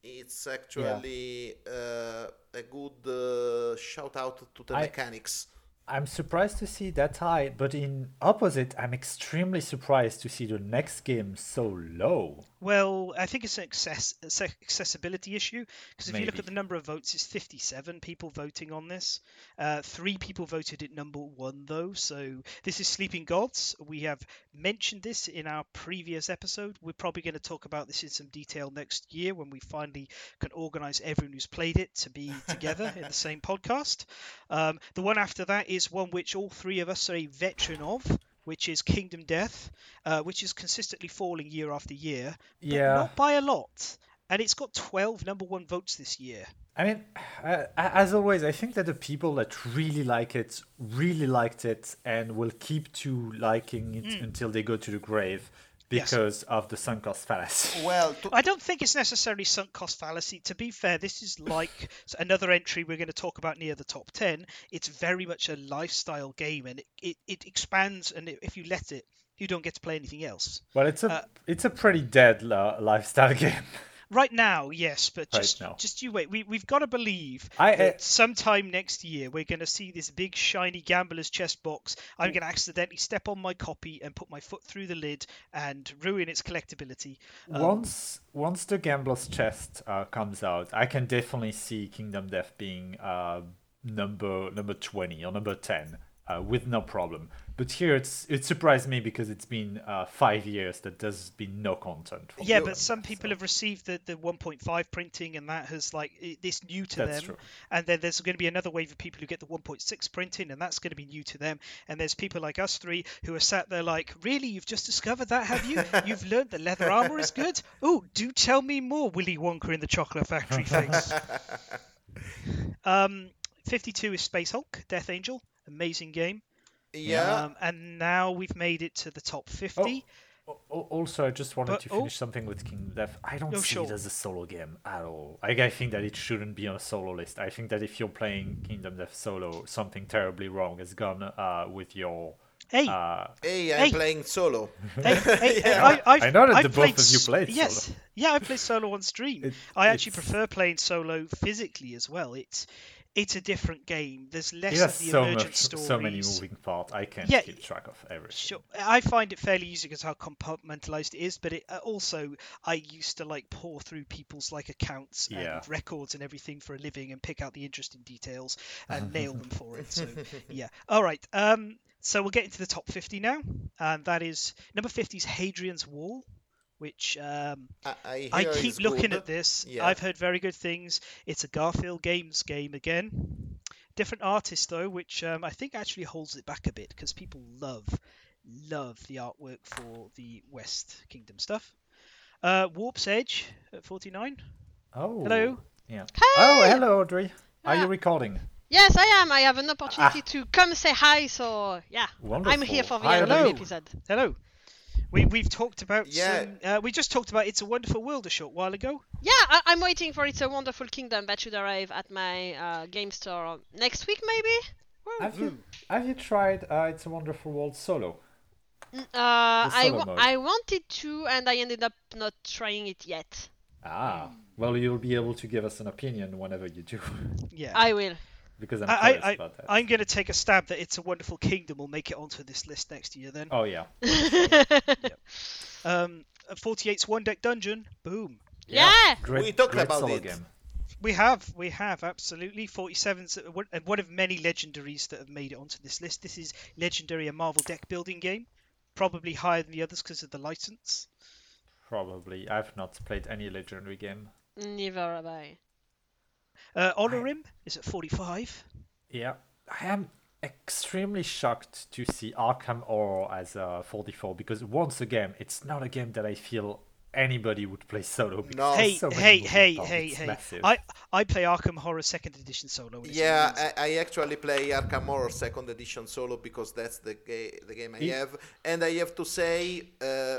it's actually uh, a good uh, shout out to the I- mechanics. I'm surprised to see that high, but in opposite, I'm extremely surprised to see the next game so low. Well, I think it's an access, accessibility issue because if you look at the number of votes, it's 57 people voting on this. Uh, three people voted at number one, though. So this is Sleeping Gods. We have mentioned this in our previous episode. We're probably going to talk about this in some detail next year when we finally can organize everyone who's played it to be together in the same podcast. Um, the one after that is one which all three of us are a veteran of. Which is Kingdom Death, uh, which is consistently falling year after year but Yeah. not by a lot. And it's got 12 number one votes this year. I mean, uh, as always, I think that the people that really like it really liked it and will keep to liking it until they go to the grave Yes. because of the sunk cost fallacy. Well, to, I don't think it's necessarily sunk cost fallacy. To be fair, this is like another entry we're going to talk about near the top 10. It's very much a lifestyle game and it, it, it expands, and if you let it, you don't get to play anything else. Well, it's a Uh, it's a pretty dead lifestyle game. Right now, yes, but Right just now. just you wait. We we've got to believe I- that uh, sometime next year we're going to see this big shiny gambler's chest box. I'm going to accidentally step on my copy and put my foot through the lid and ruin its collectability. Um, once once the gambler's chest uh, comes out, I can definitely see Kingdom Death being uh, number number twenty or number ten uh, with no problem. But here it's it surprised me because it's been uh, five years that there's been no content. For Yeah, it. but some people have received the, the 1.5 printing, and that has like this new to That's them. true. And then there's going to be another wave of people who get the 1.6 printing, and that's going to be new to them. And there's people like us three who are sat there like, really, you've just discovered that, have you? You've learned that leather armor is good. Oh, do tell me more, Willy Wonka in the Chocolate Factory face. um, 52 is Space Hulk, Death Angel, amazing game. Yeah, Um, and now we've made it to the top 50. Al- Also, I just wanted But- to oh. finish something with Kingdom Death. I don't Oh, see sure. it as a solo game at all. Like, I think that it shouldn't be on a solo list. I think that if you're playing Kingdom Death solo, something terribly wrong has gone uh, with your. Hey, Uh, Hey, I'm Hey. playing solo. hey, hey, Yeah. I, I've, I know that I've the both played of you played Yes, solo. yeah, I played solo on stream. It- I actually it's- prefer playing solo physically as well. It's it's a different game. There's less of the so emergent much, stories. so many moving parts. I can't Yeah, keep track of everything. Sure, I find it fairly easy because how compartmentalized it is. But it uh, also, I used to like pour through people's like accounts Yeah. and records and everything for a living and pick out the interesting details and nail them for it. So yeah. All right. Um. So we'll get into the top 50 now, and that is number 50 is Hadrian's Wall, which um, I, I, I keep looking good. at this. Yeah. I've heard very good things. It's a Garphill Games game again. Different artist though, which um, I think actually holds it back a bit because people love, love the artwork for the West Kingdom stuff. Uh, Warp's Edge at 49. Oh. Hello. Yeah. Hey! Oh, hello, Audrey. Are you Ah. recording? Yes, I am. I have an opportunity to come say hi, so yeah. Wonderful. I'm here for the Hi, end of hello. the episode. Hello. We we've talked about Yeah. some. Uh, we just talked about It's a Wonderful World a short while ago. Yeah, I- I'm waiting for It's a Wonderful Kingdom that should arrive at my uh, game store next week, maybe? Have you, have you tried uh, It's a Wonderful World solo? Uh, I, solo wa- I wanted to, and I ended up not trying it yet. Ah, well, you'll be able to give us an opinion whenever you do, Yeah. I will. Because I'm I, curious I, about that. I, am going to take a stab that It's a Wonderful Kingdom will make it onto this list next year then. Oh yeah. Um, 48's One Deck Dungeon. Boom. Yeah! Great, We talked about solo it. game. We have, we have, absolutely. 47's one- and one of many legendaries that have made it onto this list. This is legendary a Marvel deck building game, probably higher than the others because of the license. Probably. I've not played any legendary game. Never have I. Uh, Onirim is at 45. Yeah, I am extremely shocked to see Arkham Horror as uh, 44 because once again, it's not a game that I feel anybody would play solo. because No. hey, so hey, hey, parts, hey, it's hey! massive. I I play Arkham Horror Second Edition solo. Yeah. I, I actually play Arkham Horror Second Edition solo because that's the ga- the game I It- have, and I have to say, uh,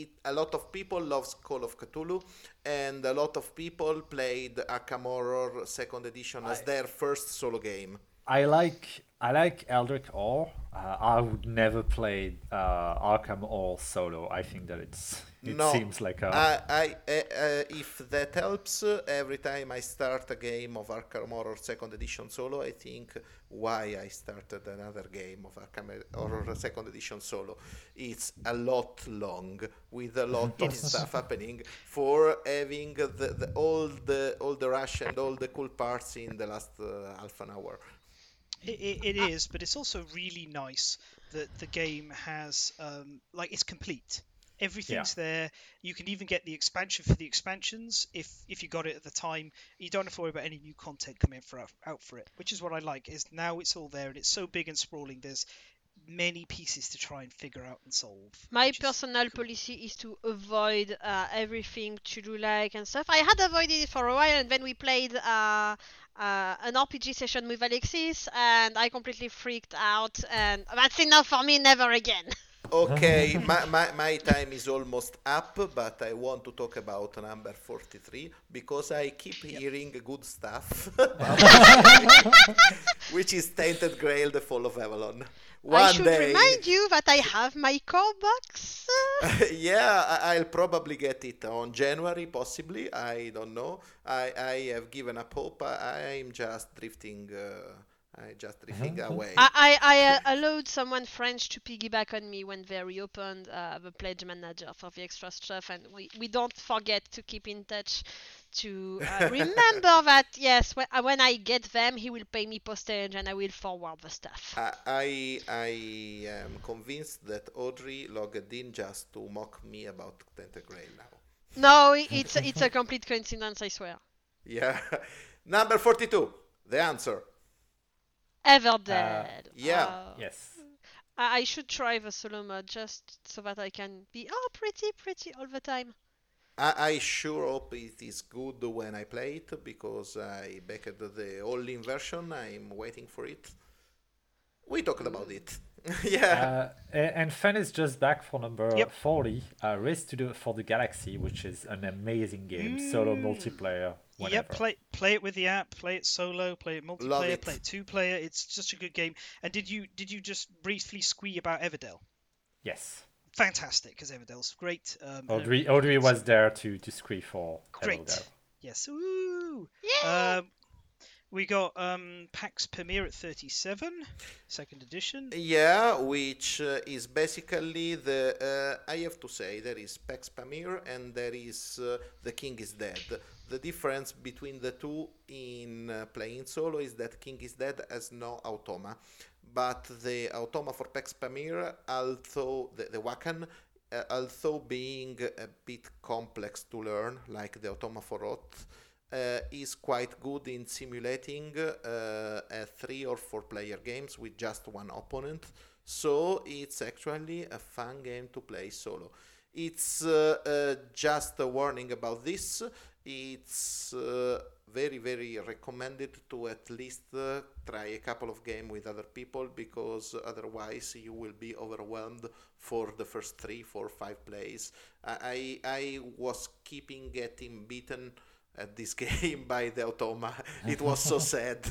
it a lot of people loves Call of Cthulhu, and a lot of people played Arkham Horror Second Edition as I- their first solo game. I like I like Eldritch Horror. Uh, I would never play uh, Arkham Horror solo. I think that it's it no, seems like a I, I uh, uh, if that helps, uh, every time I start a game of Arkham Horror Second Edition solo, I think why I started another game of Arkham Horror Second Edition solo. It's a lot long with a lot of stuff happening for having the, the all the all the rush and all the cool parts in the last uh, half an hour. It, it, it is, but it's also really nice that the game has um, like it's complete. Everything's there. You can even get the expansion for the expansions if if you got it at the time. You don't have to worry about any new content coming for out, out for it, which is what I like. Is now it's all there and it's so big and sprawling. There's many pieces to try and figure out and solve. My personal cool. policy is to avoid uh, everything to do like and stuff. I had avoided it for a while, and then we played uh, uh, an RPG session with Alexis, and I completely freaked out. And that's enough for me. Never again. Okay, my, my, my time is almost up, but I want to talk about number 43 because I keep hearing good stuff, which is Tainted Grail, The Fall of Avalon. One I should day, remind you that I have my core box. yeah, I'll probably get it on January, possibly. I don't know. I, I have given up hope. I, I'm just drifting. Uh, I just drifting away. I, I, I uh, allowed someone French to piggyback on me when they reopened uh, the pledge manager for the extra stuff, and we, we don't forget to keep in touch to uh, remember that yes, when, uh, when I get them, he will pay me postage and I will forward the stuff. I, I I am convinced that Audrey logged in just to mock me about Tainted Grail now. No, it's it's a complete coincidence, I swear. Yeah. Number 42. The answer. Everdell. yeah, Uh, yes. I, I should try the solo mode just so that I can be oh pretty pretty all the time. I, I sure hope it is good when I play it because I backed the all-in version. I'm waiting for it. We talked about it yeah. Uh, and Fen is just back for number Yep. 40, uh, Race to the for the Galaxy, which is an amazing game, solo Mm. multiplayer. Whenever. Yep, play play it with the app, play it solo, play it multiplayer, it. play it two player. It's such a good game. And did you did you just briefly squee about Everdell? Yes. Fantastic, because Everdell's great. Um, and Audrey, Audrey was there to to squee for Great. Everdell. Yes. Ooh. Yeah. Um, we got um, Pax Pamir at 37, second edition. Yeah, which uh, is basically the. Uh, I have to say, there is Pax Pamir and there is uh, The King is Dead. The difference between the two in uh, playing solo is that King is Dead has no automa, but the automa for Pax Pamir, although the, the Wakhan, uh, although being a bit complex to learn, like the automa for Roth, uh, is quite good in simulating uh, a three or four player games with just one opponent. So it's actually a fun game to play solo. It's uh, uh, just a warning about this. It's uh, very very recommended to at least uh, try a couple of games with other people because otherwise you will be overwhelmed for the first three, four, five plays. I I I was keeping getting beaten at this game by the automa. It was so sad.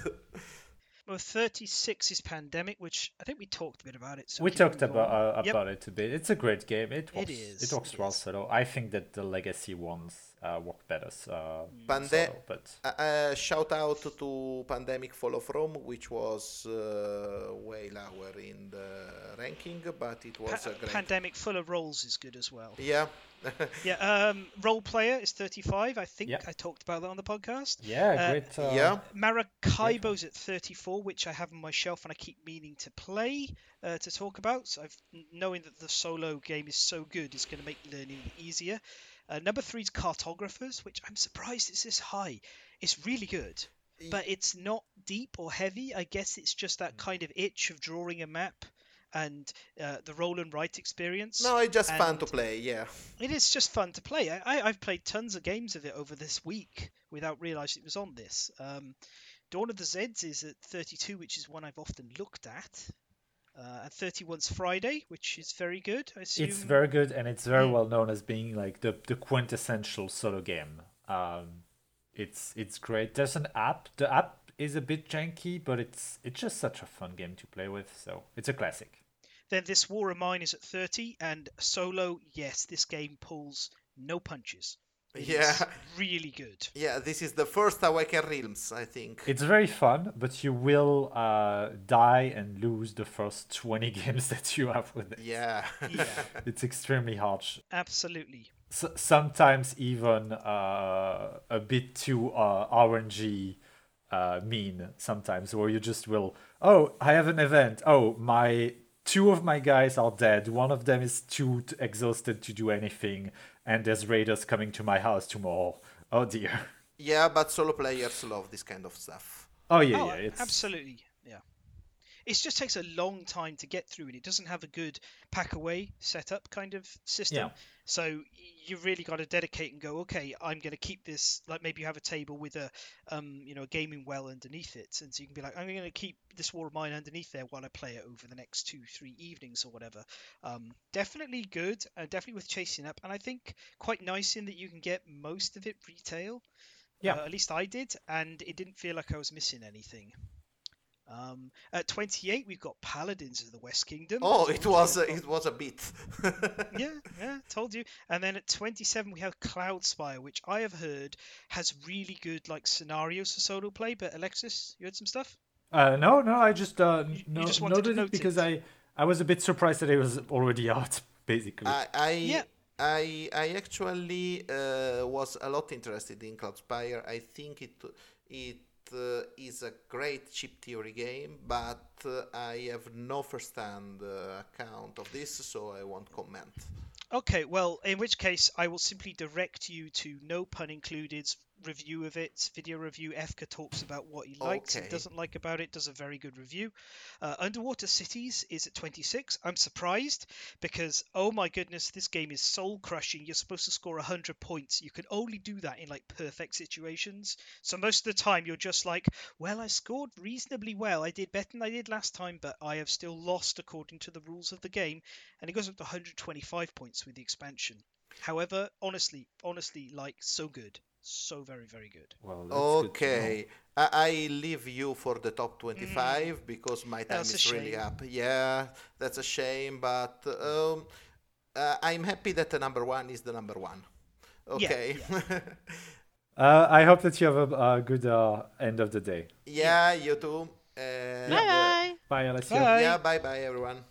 Well, 36 is Pandemic, which I think we talked a bit about it. So we talked about on. uh, Yep. about it a bit. It's a great game. It It works. It works it well is. solo. I think that the legacy ones uh, work better uh, Pande- solo, but Uh, shout out to Pandemic Fall of Rome, which was uh, way lower in the ranking, but it was Pa- a great. Pandemic Fall of Rome is good as well. yeah, Yeah, um, Roll Player is 35. I think Yeah. I talked about that on the podcast. yeah, Uh, great. Uh, yeah. Maracaibo's at 34, which I have on my shelf and I keep meaning to play uh, to talk about. So I've, knowing that the solo game is so good is going to make learning easier. Uh, number three is Cartographers, which I'm surprised it's this high. It's really good, but it's not deep or heavy. I guess it's just that kind of itch of drawing a map and uh, the roll and write experience. No, it's just fun to play. Yeah, It is just fun to play. I, I, I've played tons of games of it over this week without realizing it was on this. Um, Dawn of the Zeds is at 32, which is one I've often looked at. Uh, and 31's Friday, which is very good. I assume. it's very good and it's very Mm. well known as being like the, the quintessential solo game. Um, it's it's great. There's an app. The app is a bit janky, but it's it's just such a fun game to play with. So it's a classic. Then this War of Mine is at 30, and solo. Yes, this game pulls no punches. It is Yeah. really good. yeah. This is the first Awaken Realms, I think. It's very fun, but you will uh, die and lose the first 20 games that you have with it. yeah. Yeah, It's extremely hard. absolutely. S- sometimes even uh, a bit too uh, RNG uh, mean sometimes, where you just will, oh, I have an event. Oh, my two of my guys are dead. One of them is too exhausted to do anything, and there's raiders coming to my house tomorrow. Oh dear. yeah, but solo players love this kind of stuff. Oh yeah, oh, yeah. It's absolutely. It just takes a long time to get through, and it doesn't have a good pack away setup kind of system. Yeah. So you really got to dedicate and go, okay, I'm going to keep this. Like maybe you have a table with a, um, you know, a gaming well underneath it, and so you can be like, I'm going to keep this war of mine underneath there while I play it over the next two, three evenings or whatever. Um, definitely good, and definitely worth chasing up, and I think quite nice in that you can get most of it retail. Yeah. Uh, at least I did, and it didn't feel like I was missing anything. Um, at 28, we've got Paladins of the West Kingdom. Oh, it was a, we've it was a bit. yeah, yeah, told you. And then at 27, we have Cloudspire, which I have heard has really good like scenarios for solo play. But Alexis, you had some stuff? Uh, no, no, I just uh, You- you no, just wanted to noted note it because it. I I was a bit surprised that it was already out, basically. I I, Yeah. I I actually uh, was a lot interested in Cloudspire. I think it it is a great chip theory game, but uh, I have no first-hand uh, account of this, so I won't comment. Okay, well, in which case I will simply direct you to no pun included review of it, video review. Efka talks about what he likes and doesn't like about it. Does a very good review. Uh, Underwater Cities is at 26. I'm surprised because oh my goodness, this game is soul crushing. You're supposed to score 100 points. You can only do that in like perfect situations. So most of the time you're just like, well, I scored reasonably well. I did better than I did last time, but I have still lost according to the rules of the game. And it goes up to 125 points with the expansion. However, honestly, honestly, like so good, so very, very good. Well, that's good. Okay, I, I leave you for the top 25 because my time That's is really up. Yeah, that's a shame, but um, uh, I'm happy that the number one is the number one. Yeah, Okay. Uh, I hope that you have a, a good uh, end of the day. yeah, you too. And, Bye bye. Bye, Alessio. Bye. yeah, bye bye, everyone.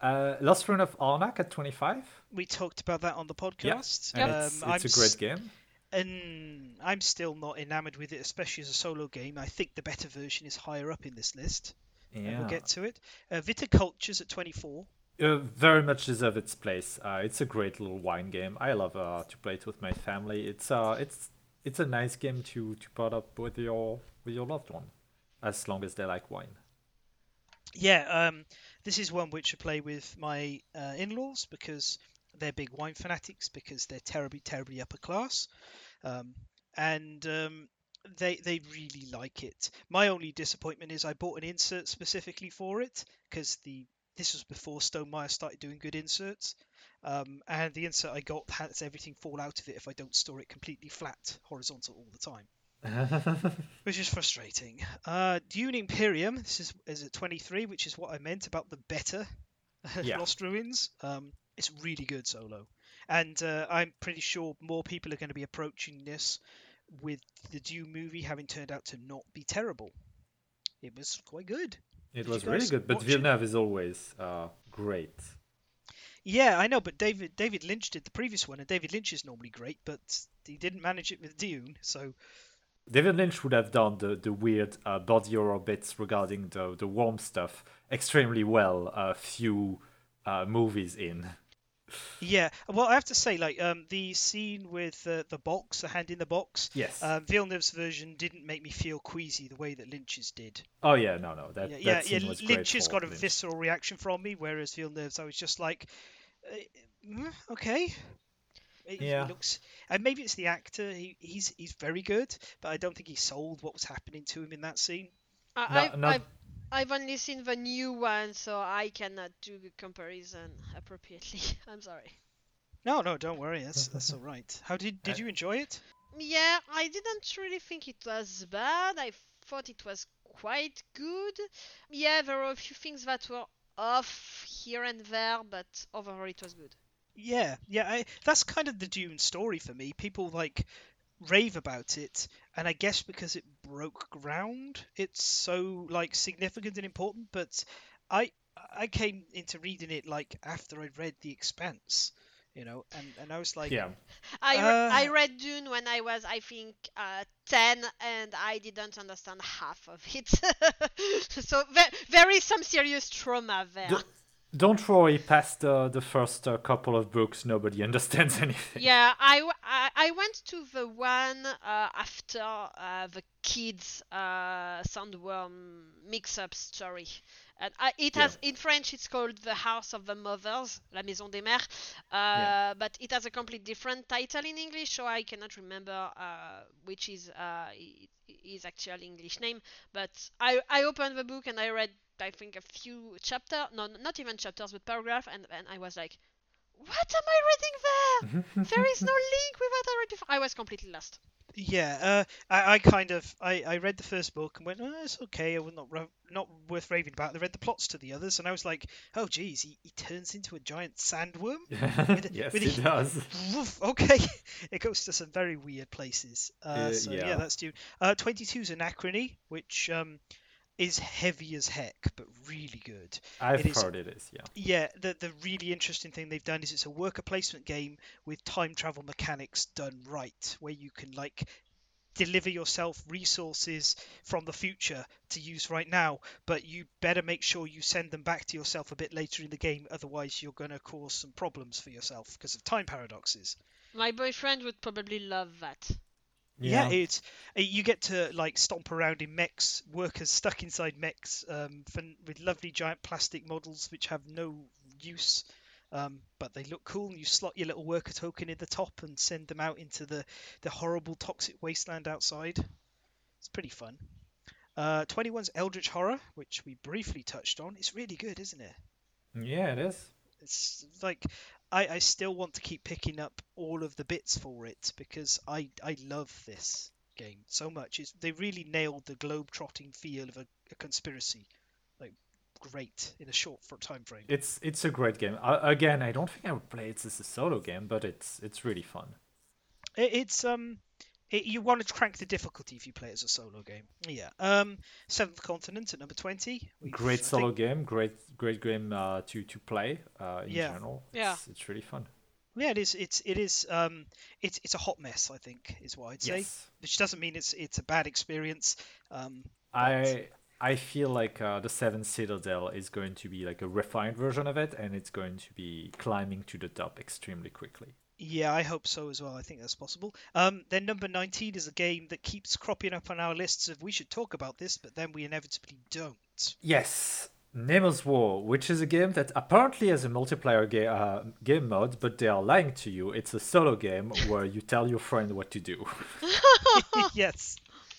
Uh, Lost Ruins of Arnak at 25. We talked about that on the podcast. and Um, it's, it's a great game. and I'm still not enamored with it, especially as a solo game. I think the better version is higher up in this list. Yeah. we'll get to it. Uh, Viticulture's at 24. Uh, very much deserve its place. Uh, it's a great little wine game. I love uh, to play it with my family. It's uh, it's it's a nice game to to put up with your with your loved one, as long as they like wine. Yeah, um, this is one which I play with my uh, in-laws because they're big wine fanatics because they're terribly, terribly upper class, um, and um, they they really like it. My only disappointment is I bought an insert specifically for it because the this was before Stone Stonemaier started doing good inserts. Um, and the insert I got has everything fall out of it if I don't store it completely flat, horizontal all the time which is frustrating. Uh, Dune Imperium, this is, is at 23, which is what I meant about the better Yeah. Lost Ruins. Um, it's really good solo, and uh, I'm pretty sure more people are going to be approaching this with the Dune movie having turned out to not be terrible. It was quite good. It Did was really good, but? Villeneuve is always uh, great. Yeah, I know, but David David Lynch did the previous one, and David Lynch is normally great, but he didn't manage it with Dune, so David Lynch would have done the, the weird uh, body horror bits regarding the, the worm stuff extremely well a few uh, movies in. Yeah, well, I have to say, like, um, the scene with uh, the box, the hand in the box, Yes. um, Villeneuve's version didn't make me feel queasy the way that Lynch's did. oh yeah, no, no, that yeah, that yeah, scene yeah, was Lynch has got a Lynch. visceral reaction from me, whereas Villeneuve's, I was just like, uh, mm, okay. He- he Yeah. looks, and maybe it's the actor. He, he's he's very good, but I don't think he sold what was happening to him in that scene. I, No- I've, not- I've, I've only seen the new one, so I cannot do the comparison appropriately. I'm sorry. No, no, don't worry. That's that's all right. How did did Uh, you enjoy it? Yeah, I didn't really think it was bad. I thought it was quite good. Yeah, there were a few things that were off here and there, but overall it was good. Yeah, yeah, I, that's kind of the Dune story for me. People like rave about it, and I guess because it broke ground, it's so like significant and important. But I I came into reading it like after I'd read The Expanse, you know, and and I was like, yeah, I, re- I Uh, read Dune when I was, I think, uh, 10, and I didn't understand half of it. so there, there is some serious trauma there. D- don't worry. Past the the first uh, couple of books, nobody understands anything. Yeah, I, w- I, I went to the one uh, after uh, the kids uh, sandworm mix-up story. And I, it has in French it's called the House of the Mothers, La Maison des Mères, uh, Yeah. but it has a completely different title in English, so I cannot remember uh, which is uh, his actual English name. But I, I opened the book and I read I think a few chapters, no, not even chapters, but paragraph, and, and I was like, what am I reading there? there is no link with what I read before. I was completely lost. yeah, uh, I I kind of I, I read the first book and went, oh, it's okay, I was not ra- not worth raving about. I read the plots to the others, and I was like, oh geez, he, he turns into a giant sandworm. yes, with it a- does. Woof, okay, it goes to some very weird places. Uh, Uh, so yeah. yeah. that's Dune. Uh, 22 is Anachrony, which um, is heavy as heck, but really good. I've It is- heard it is. Yeah. Yeah, the the really interesting thing they've done is it's a worker placement game with time travel mechanics done right, where you can like deliver yourself resources from the future to use right now, but you better make sure you send them back to yourself a bit later in the game, otherwise you're going to cause some problems for yourself because of time paradoxes. My boyfriend would probably love that. Yeah, it's uh, you get to like stomp around in mechs, workers stuck inside mechs, um, for, with lovely giant plastic models which have no use, um, but they look cool. And you slot your little worker token in the top and send them out into the the horrible toxic wasteland outside. It's pretty fun. Uh, 21's Eldritch Horror, which we briefly touched on. It's really good, isn't it? yeah, it is. It's like I, I still want to keep picking up all of the bits for it because I I love this game so much. It's, they really nailed the globe trotting feel of a, a conspiracy, like great in a short time frame. It's it's a great game. Uh, again, I don't think I would play it as a solo game, but it's it's really fun. It, it's um. It, you want to crank the difficulty if you play it as a solo game. Yeah. Um, Seventh Continent at number twenty. We've- I Great think- solo game, great great game uh, to to play uh, in Yeah. general. Yeah. It's, it's really fun. Yeah, it is. It's it is. Um, it's it's a hot mess. I think is what I'd say. Yes. Which doesn't mean it's it's a bad experience. Um, I I feel like uh, the Seven Citadel is going to be like a refined version of it, and it's going to be climbing to the top extremely quickly. Yeah, I hope so as well. I think that's possible. Um, then number 19 is a game that keeps cropping up on our lists of we should talk about this, but then we inevitably don't. Yes, Nemo's War, which is a game that apparently has a multiplayer ga- uh, game mode, but they are lying to you. It's a solo game where you tell your friend what to do. yes.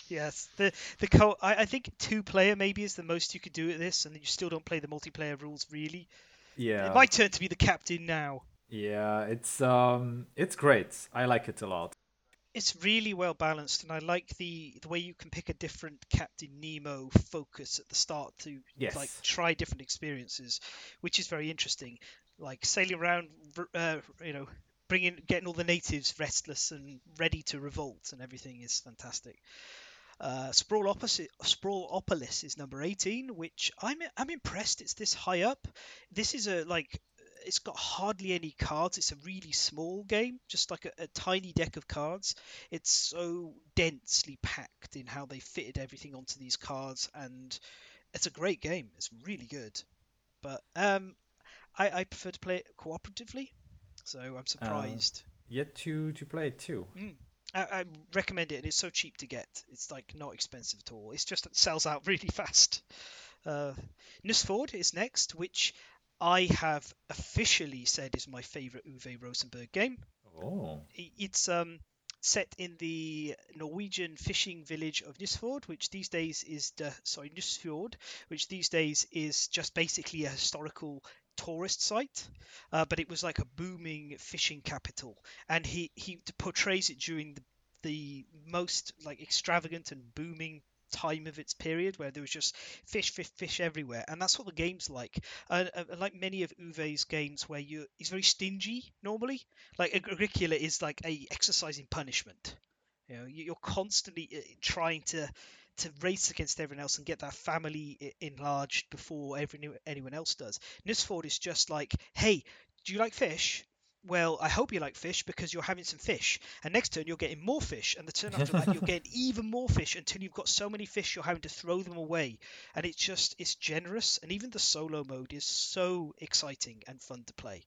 Yes. The the co I, I think two player maybe is the most you could do at this, and you still don't play the multiplayer rules really. yeah, It might turn to be the captain now. Yeah, it's um, it's great. I like it a lot. It's really well balanced, and I like the the way you can pick a different Captain Nemo focus at the start to Yes. like try different experiences, which is very interesting. Like sailing around, uh, you know, bringing getting all the natives restless and ready to revolt, and everything is fantastic. Uh, Sprawl opposite Sprawlopolis is number 18, which I'm I'm impressed it's this high up. This is a like it's got hardly any cards. It's a really small game, just like a, a tiny deck of cards. It's so densely packed in how they fitted everything onto these cards, and it's a great game. It's really good. But um, I, I prefer to play it cooperatively, so I'm surprised. Yet to to play it too. I, I recommend it, and it's so cheap to get. It's like not expensive at all. It's just it sells out really fast. Uh, Nusfjord is next, which I have officially said is my favorite Uwe Rosenberg game. Oh, It's um set in the Norwegian fishing village of Nusfjord, which these days is the sorry Nusfjord, which these days is just basically a historical tourist site, uh, but it was like a booming fishing capital, and he he portrays it during the the most like extravagant and booming time of its period where there was just fish fish fish everywhere. And that's what the game's like. Uh, uh, like many of Uwe's games where you he's very stingy normally. Like Agricola is like a exercising punishment. You know you- you're constantly uh, trying to to race against everyone else and get that family enlarged before every, anyone else does. Nusfjord is just like hey do you like fish well, I hope you like fish because you're having some fish. And next turn, you're getting more fish. And the turn after that, you're getting even more fish until you've got so many fish, you're having to throw them away. And it's just, it's generous. And even the solo mode is so exciting and fun to play.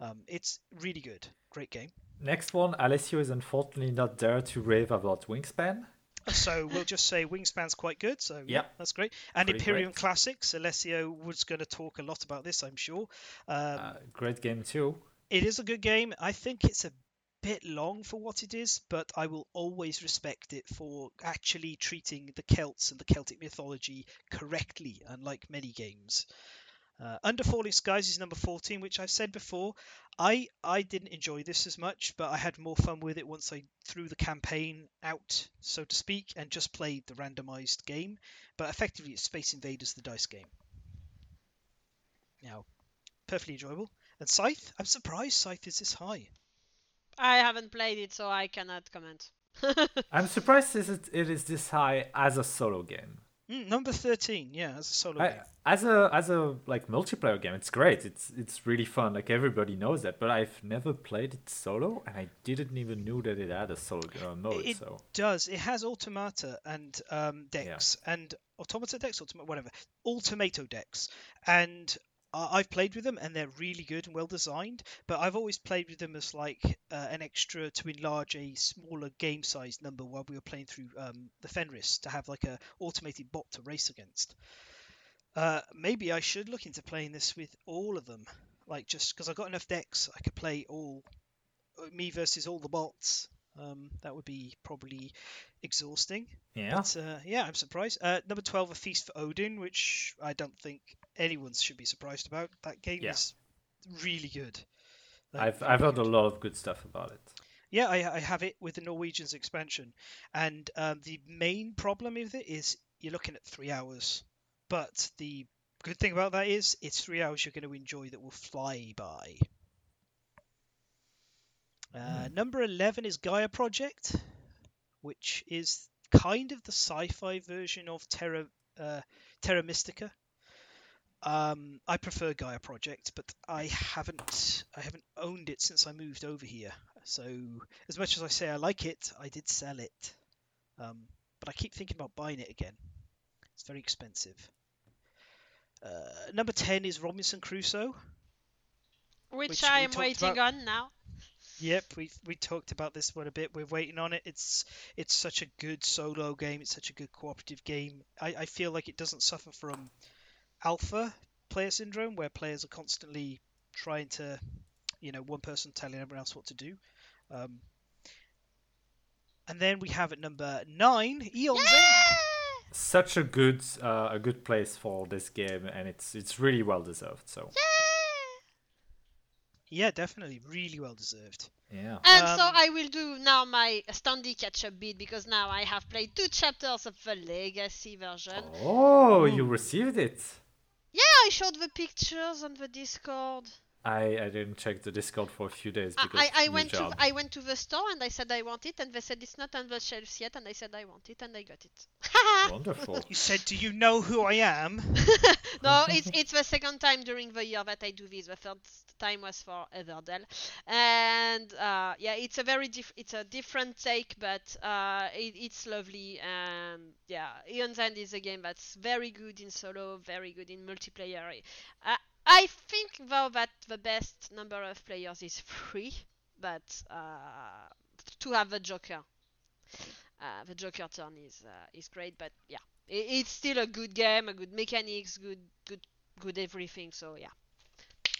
Um, it's really good. Great game. next one. Alessio is unfortunately not there to rave about Wingspan. So we'll just say Wingspan's quite good. So yeah, that's great. And Pretty Imperium great. Classics. Alessio was going to talk a lot about this, I'm sure. Um, Uh, great game too. It is a good game. I think it's a bit long for what it is, but I will always respect it for actually treating the Celts and the Celtic mythology correctly, unlike many games. Uh, Under Falling Skies is number 14, which I've said before. I I didn't enjoy this as much, but I had more fun with it once I threw the campaign out, so to speak, and just played the randomized game. But effectively, it's Space Invaders, the dice game. Now, perfectly enjoyable. And Scythe, I'm surprised Scythe is this high. I haven't played it, so I cannot comment. I'm surprised it, it is this high as a solo game. Mm, number 13, yeah, as a solo I, game. as a as a like multiplayer game, it's great. It's it's really fun. Like everybody knows that, but I've never played it solo, and I didn't even know that it had a solo uh, mode. It so does. It has automata and um, decks and automata decks, automata, whatever, automato decks, and I- I've played with them and they're really good and well designed, but I've always played with them as like uh, an extra to enlarge a smaller game size number while we were playing through um, the Fenris to have like a automated bot to race against. Uh, maybe I should look into playing this with all of them, like just because I've got enough decks, I could play all uh, me versus all the bots. Um, that would be probably exhausting. Yeah. But uh, yeah, I'm surprised. Uh, number 12, A Feast for Odin, which I don't think anyone should be surprised about. That game Yeah. is really good. Like, I've I've heard a lot of good stuff about it. Yeah, I, I have it with the Norwegians expansion. And um, the main problem with it is you're looking at three hours. But the good thing about that is it's three hours you're going to enjoy that will fly by. Uh, Number 11 is Gaia Project, which is kind of the sci fi version of Terra, uh, Terra Mystica. Um, I prefer Gaia Project, but I haven't I haven't owned it since I moved over here. So as much as I say I like it, I did sell it. Um, but I keep thinking about buying it again. It's very expensive. Uh, number ten is Robinson Crusoe. Which, Which I am waiting about- on now. Yep, we we talked about this one a bit. We're waiting on it. It's it's such a good solo game. It's such a good cooperative game. I, I feel like it doesn't suffer from alpha player syndrome, where players are constantly trying to, you know, one person telling everyone else what to do. Um, and then we have at number nine, Aeon's End. Such a good uh, a good place for this game, and it's it's really well deserved. So Yeah, Yeah, definitely, really well deserved. yeah. And so Um, I will do now my standee catch up bit because now I have played two chapters of the legacy version. Oh, you received it. Yeah, I showed the pictures on the Discord. I, I didn't check the Discord for a few days I, because I, I went job. to I went to the store and I said I want it and they said it's not on the shelves yet and I said I want it and I got it. Wonderful. You said, "Do you know who I am?" no, it's it's the second time during the year that I do this. The third time was for Everdell, and uh, yeah, it's a very diff- it's a different take, but uh, it, it's lovely. And yeah, Aeon's End is a game that's very good in solo, very good in multiplayer. I, I think though that the best number of players is three, but uh, to have the Joker. Uh, the Joker turn is uh, is great, but yeah, i- it's still a good game, a good mechanics, good good good everything. So yeah.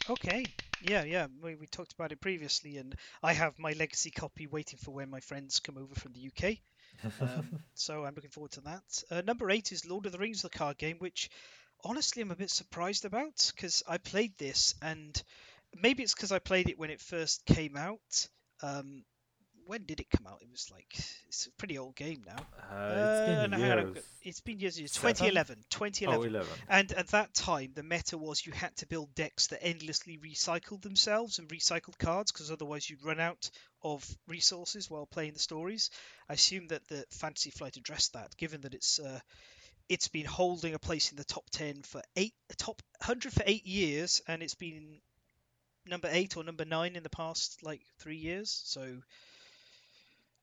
Okay. Yeah, yeah. We, we talked about it previously, and I have my legacy copy waiting for when my friends come over from the UK. Um, so I'm looking forward to that. Uh, number eight is Lord of the Rings, the card game, which honestly I'm a bit surprised about because I played this, and maybe it's because I played it when it first came out. Um, when did it come out? It was like it's a pretty old game now. Uh, it's been no, hang on, I've years. got- It's been years. years. 2011. 2011. Oh, 11. And at that time, the meta was you had to build decks that endlessly recycled themselves and recycled cards because otherwise you'd run out of resources while playing the stories. I assume that the Fantasy Flight addressed that, given that it's uh, it's been holding a place in the top ten for eight, top hundred for eight years, and it's been number eight or number nine in the past like three years. So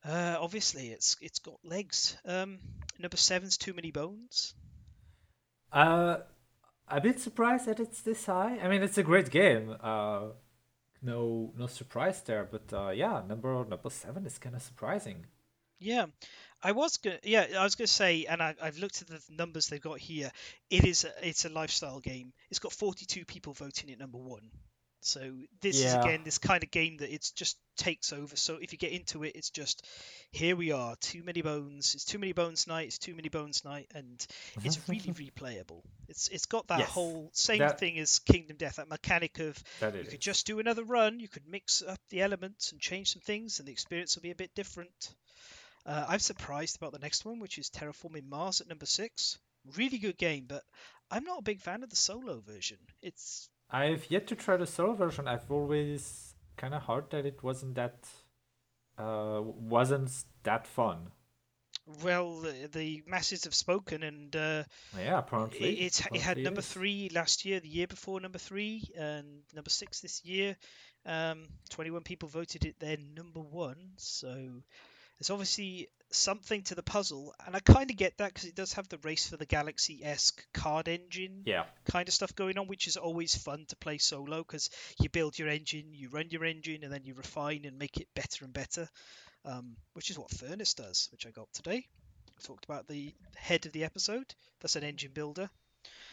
uh, obviously it's it's got legs. Um, number seven's Too Many Bones. Uh, a bit surprised that it's this high. I mean, it's a great game. Uh, no, no surprise there. But uh, yeah, number number seven is kind of surprising. Yeah, I was gonna. Yeah, I was gonna say, and I, I've looked at the numbers they've got here. It is. A, it's a lifestyle game. It's got 42 people voting it number one. So this is again this kind of game that it just takes over. So if you get into it, it's just here we are. Too many bones. It's too many bones night. It's too many bones night, and it's really replayable. It's it's got that Yes, whole same that- thing as Kingdom Death. That mechanic of That you could just do another run. You could mix up the elements and change some things, and the experience will be a bit different. Uh, I'm surprised about the next one, which is Terraforming Mars at number six. Really good game, but I'm not a big fan of the solo version. It's I've yet to try the solo version. I've always kind of heard that it wasn't that uh wasn't that fun. well, the, the masses have spoken, and uh, Yeah, it, apparently. it had number three last year, the year before number three, and number six this year. Um, 21 people voted it their number one, so there's obviously something to the puzzle, and I kind of get that because it does have the race for the galaxy esque card engine Yeah. kind of stuff going on, which is always fun to play solo because you build your engine, you run your engine, and then you refine and make it better and better, um, which is what Furnace does, which I got today. I talked about the head of the episode. That's an engine builder.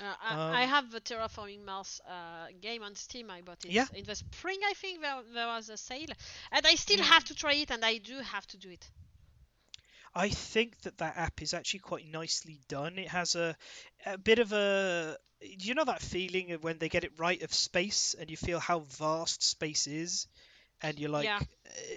Uh, I, I Um, have the Terraforming Mars uh, game on Steam. I bought it Yeah. in the spring, I think. There, there was a sale, and I still Mm. have to try it, and I do have to do it. I think that that app is actually quite nicely done. It has a, a bit of a, you know that feeling of when they get it right of space and you feel how vast space is, and you're like, Yeah.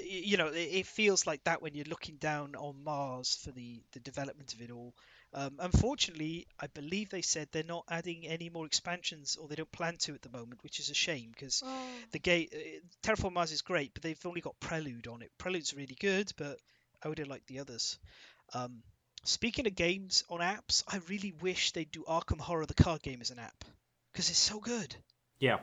you know, it, it feels like that when you're looking down on Mars for the the development of it all. Um, unfortunately, I believe they said they're not adding any more expansions, or they don't plan to at the moment, which is a shame because Oh. the game uh, Terraform Mars is great, but they've only got Prelude on it. Prelude's really good, but I would have liked the others. Um, speaking of games on apps, I really wish they'd do Arkham Horror the card game as an app because it's so good. Yeah.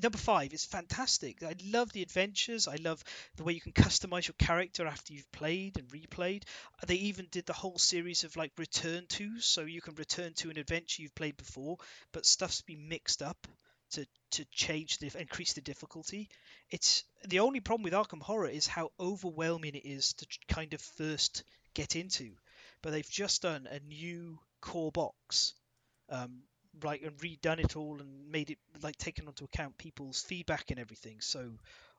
Number five is fantastic. I love the adventures. I love the way you can customize your character after you've played and replayed. They even did the whole series of like return to, so you can return to an adventure you've played before, but stuff's been mixed up to to change the increase the difficulty. It's the only problem with Arkham Horror is how overwhelming it is to kind of first get into. But they've just done a new core box, um, like and redone it all and made it like taken onto account people's feedback and everything. So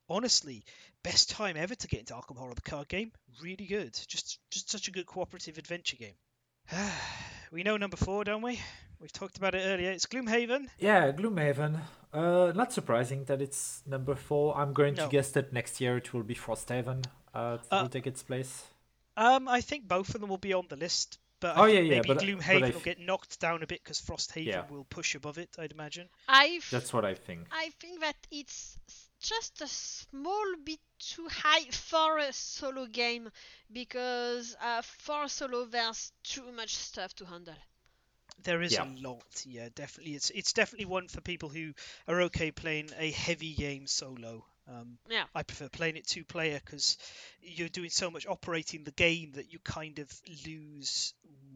honestly, best time ever to get into Arkham Horror the card game. Really good. Just just such a good cooperative adventure game. we know number four, don't we? We've talked about it earlier. It's Gloomhaven. Yeah, Gloomhaven. Uh, not surprising that it's number four. I'm going to guess that next year it will be Frosthaven. Uh, Uh, will take its place. Um, I think both of them will be on the list, but Oh, yeah, yeah, maybe but- but Gloomhaven I will get knocked down a bit because Frosthaven Yeah. will push above it. I'd imagine. I f- That's what I think. I think that it's just a small bit too high for a solo game because uh, for solo there's too much stuff to handle. There is Yeah. a lot, yeah, definitely. It's it's definitely one for people who are okay playing a heavy game solo. Um, Yeah. I prefer playing it two player because you're doing so much operating the game that you kind of lose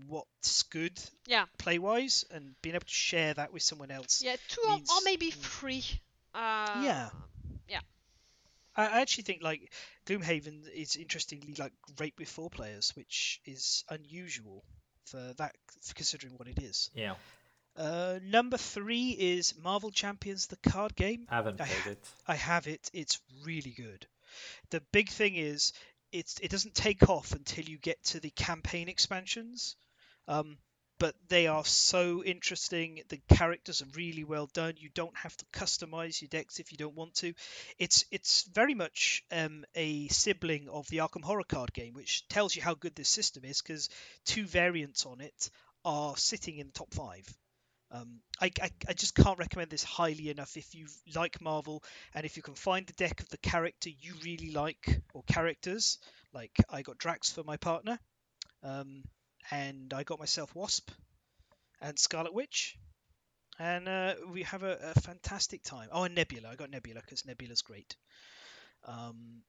what's good Yeah. play wise, and being able to share that with someone else. Yeah, two or, or maybe three. Uh, Yeah. Yeah. I I actually think like Gloomhaven is interestingly like great with four players, which is unusual for that considering what it is. Yeah, Uh, number three is Marvel Champions, the card game. I haven't I played it. I have it. It's really good. The big thing is it's it doesn't take off until you get to the campaign expansions. Um, but they are so interesting. The characters are really well done. You don't have to customize your decks if you don't want to. It's it's very much um, a sibling of the Arkham Horror card game, which tells you how good this system is because two variants on it are sitting in the top five. Um, I, I, I just can't recommend this highly enough if you like Marvel and if you can find the deck of the character you really like or characters. Like I got Drax for my partner, um, and I got myself Wasp and Scarlet Witch, and uh, we have a, a fantastic time. Oh, and Nebula. I got Nebula because Nebula's great. Um,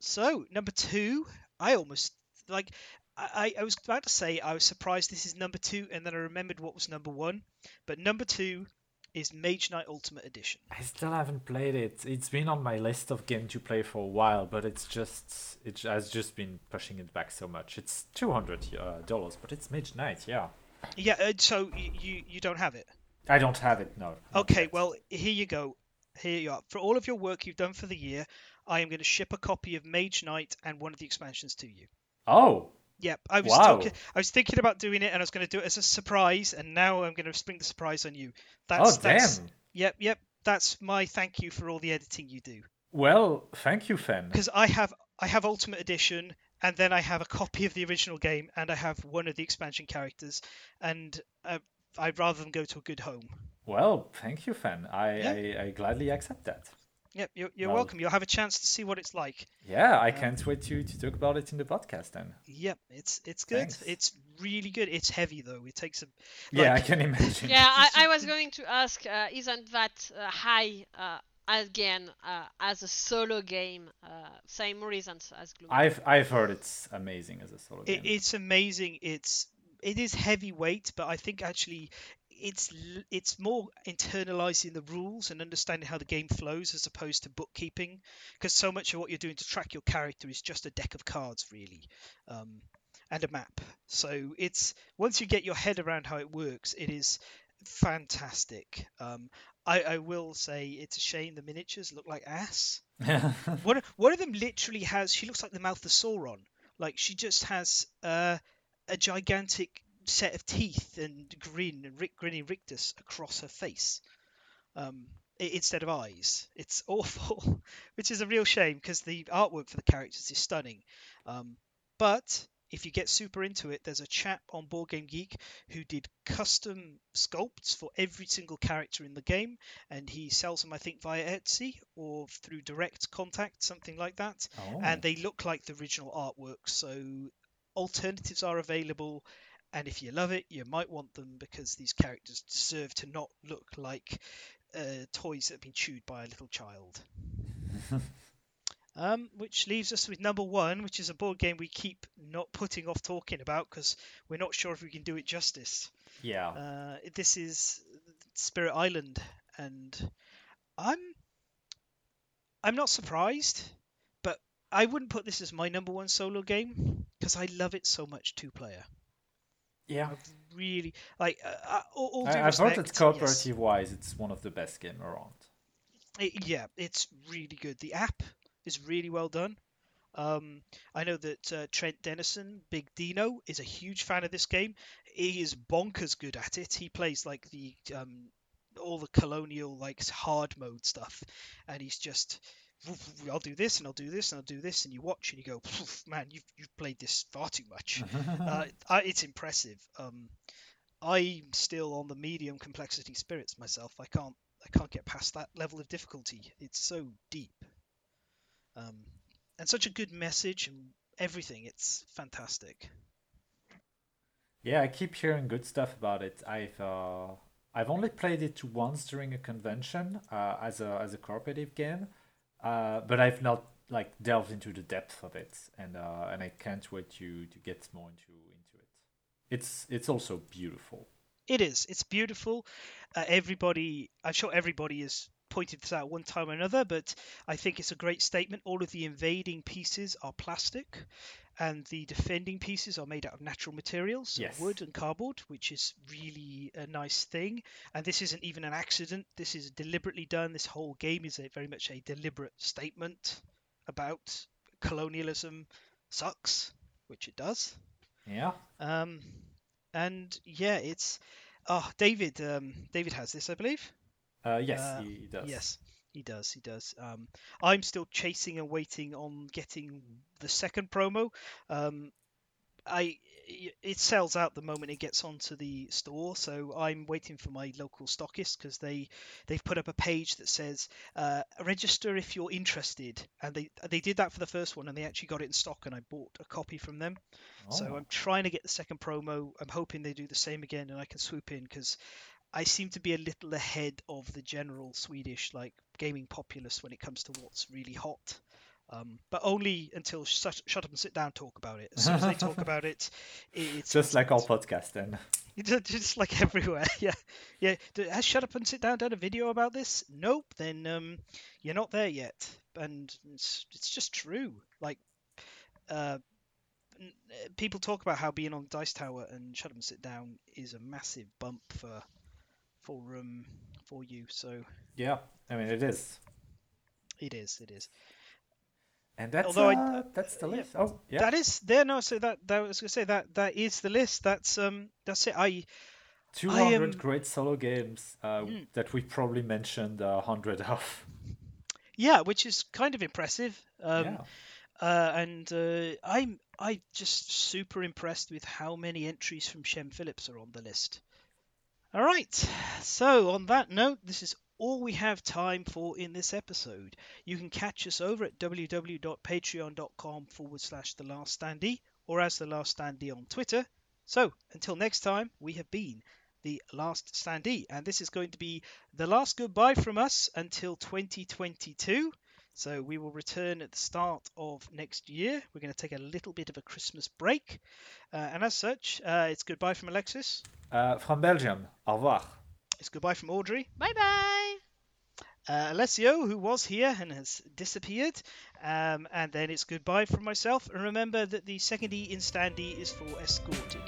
so number two, I almost like. I, I was about to say I was surprised this is number two, and then I remembered what was number one. But number two is Mage Knight Ultimate Edition. I still haven't played it. It's been on my list of games to play for a while, but it's just it has just been pushing it back so much. It's two hundred uh, dollars, but it's Mage Knight. Yeah, Yeah, uh, so y- you you don't have it. I don't have it. No. Okay, yet. well here you go. Here you are. For all of your work you've done for the year, I am going to ship a copy of Mage Knight and one of the expansions to you. Oh, Yep, I was Wow. talking, I was thinking about doing it, and I was going to do it as a surprise, and now I'm going to spring the surprise on you. That's, oh that's, damn. Yep, yep. That's my thank you for all the editing you do. Well, thank you, Fen. Because I have I have Ultimate Edition, and then I have a copy of the original game, and I have one of the expansion characters, and uh, I'd rather them go to a good home. Well, thank you, Fen. I, Yeah. I, I gladly accept that. Yep, you're, you're Well- welcome. You'll have a chance to see what it's like. Yeah, I Um, can't wait to, to talk about it in the podcast then. Yep, it's it's good. Thanks. It's really good. It's heavy though. It takes a yeah, I like- can imagine. Yeah, I, I was going to ask, uh, isn't that uh, high uh, again uh, as a solo game. Uh, same reasons as Gloom. I've I've heard it's amazing as a solo game. It, it's amazing. It's it is heavyweight, but I think actually it's it's more internalizing the rules and understanding how the game flows as opposed to bookkeeping, because so much of what you're doing to track your character is just a deck of cards, really, um, and a map. So it's once you get your head around how it works, it is fantastic. Um, I, I will say it's a shame the miniatures look like ass. One of- one of them literally has. She looks like the mouth of Sauron. Like she just has uh, a gigantic set of teeth and grin and Rick, grinning rictus across her face, um, i- instead of eyes. It's awful, which is a real shame because the artwork for the characters is stunning. Um, but if you get super into it, there's a chap on Board Game Geek who did custom sculpts for every single character in the game, and he sells them, I think, via Etsy or through direct contact, something like that. oh. And they look like the original artwork, so alternatives are available. And if you love it, you might want them because these characters deserve to not look like uh, toys that have been chewed by a little child. Um, which leaves us with number one, which is a board game we keep not putting off talking about because we're not sure if we can do it justice. yeah. Uh, this is Spirit Island, and I'm I'm not surprised, but I wouldn't put this as my number one solo game because I love it so much two player. Yeah. I really like. Uh, uh, all, all I, I've heard that cooperative wise, it's one of the best game around. It- yeah, it's really good. The app is really well done. Um, I know that uh, Trent Dennison, Big Dino, is a huge fan of this game. He is bonkers good at it. He plays like the um, all the colonial like hard mode stuff, and he's just I'll do this and I'll do this and I'll do this, and you watch and you go, man, you've you've played this far too much. uh, it's impressive. Um, I'm still on the medium complexity spirits myself. I can't I can't get past that level of difficulty. It's so deep, um, and such a good message and everything. It's fantastic. Yeah, I keep hearing good stuff about it. I've uh, I've only played it once during a convention uh, as a as a cooperative game, uh, but I've not like delved into the depth of it, and uh, and I can't wait to to get more into into it. It's it's also beautiful. It is. It's beautiful. Uh, everybody, I'm sure everybody has pointed this out one time or another, but I think it's a great statement. All of the invading pieces are plastic, and the defending pieces are made out of natural materials, so Yes. wood and cardboard, which is really a nice thing. And this isn't even an accident. This is deliberately done. This whole game is a very much a deliberate statement about colonialism sucks, which it does. Yeah. Um, and yeah, it's oh David. Um, David has this, I believe. Uh, yes, Uh, he, he does. Yes, he does. He does. Um, I'm still chasing and waiting on getting the second promo. Um, I it sells out the moment it gets onto the store, so I'm waiting for my local stockist because they they've put up a page that says uh, register if you're interested, and they they did that for the first one, and they actually got it in stock, and I bought a copy from them. So Oh. I'm trying to get the second promo. I'm hoping they do the same again, and I can swoop in because I seem to be a little ahead of the general Swedish like gaming populace when it comes to what's really hot. Um, but only until shut, shut up and sit down talk about it. As soon as they talk about it, it's Just like our instant. podcast, then. Just like everywhere. Yeah, yeah. Has shut up and sit down done a video about this? Nope. Then um, you're not there yet, and it's it's just true. Like, uh, uh, people talk about how being on Dice Tower and shut up and sit down is a massive bump for for um for you. So Yeah, I mean it is. it is. It is. And that's Although I- uh, that's the yeah, list. Oh, yeah. That is there. No, so that that I was gonna say that that is the list. That's um that's it. I 200 am- great solo games uh, Mm. that we probably mentioned a hundred of. yeah, which is kind of impressive. Um, yeah. Uh, and uh, I'm I just super impressed with how many entries from Shem Phillips are on the list. All right, so on that note, this is all we have time for in this episode. You can catch us over at www.patreon.com forward slash the last standee or as the last standee on Twitter. So until next time, we have been The Last Standee. And this is going to be the last goodbye from us until 2022. So we will return at the start of next year. We're going to take a little bit of a Christmas break. Uh, and as such, uh, it's goodbye from Alexis. Uh, from Belgium, au revoir. It's goodbye from Audrey. Bye bye. Uh, Alessio, who was here and has disappeared. Um, and then it's goodbye from myself. And remember that the second E in standee is for escorted.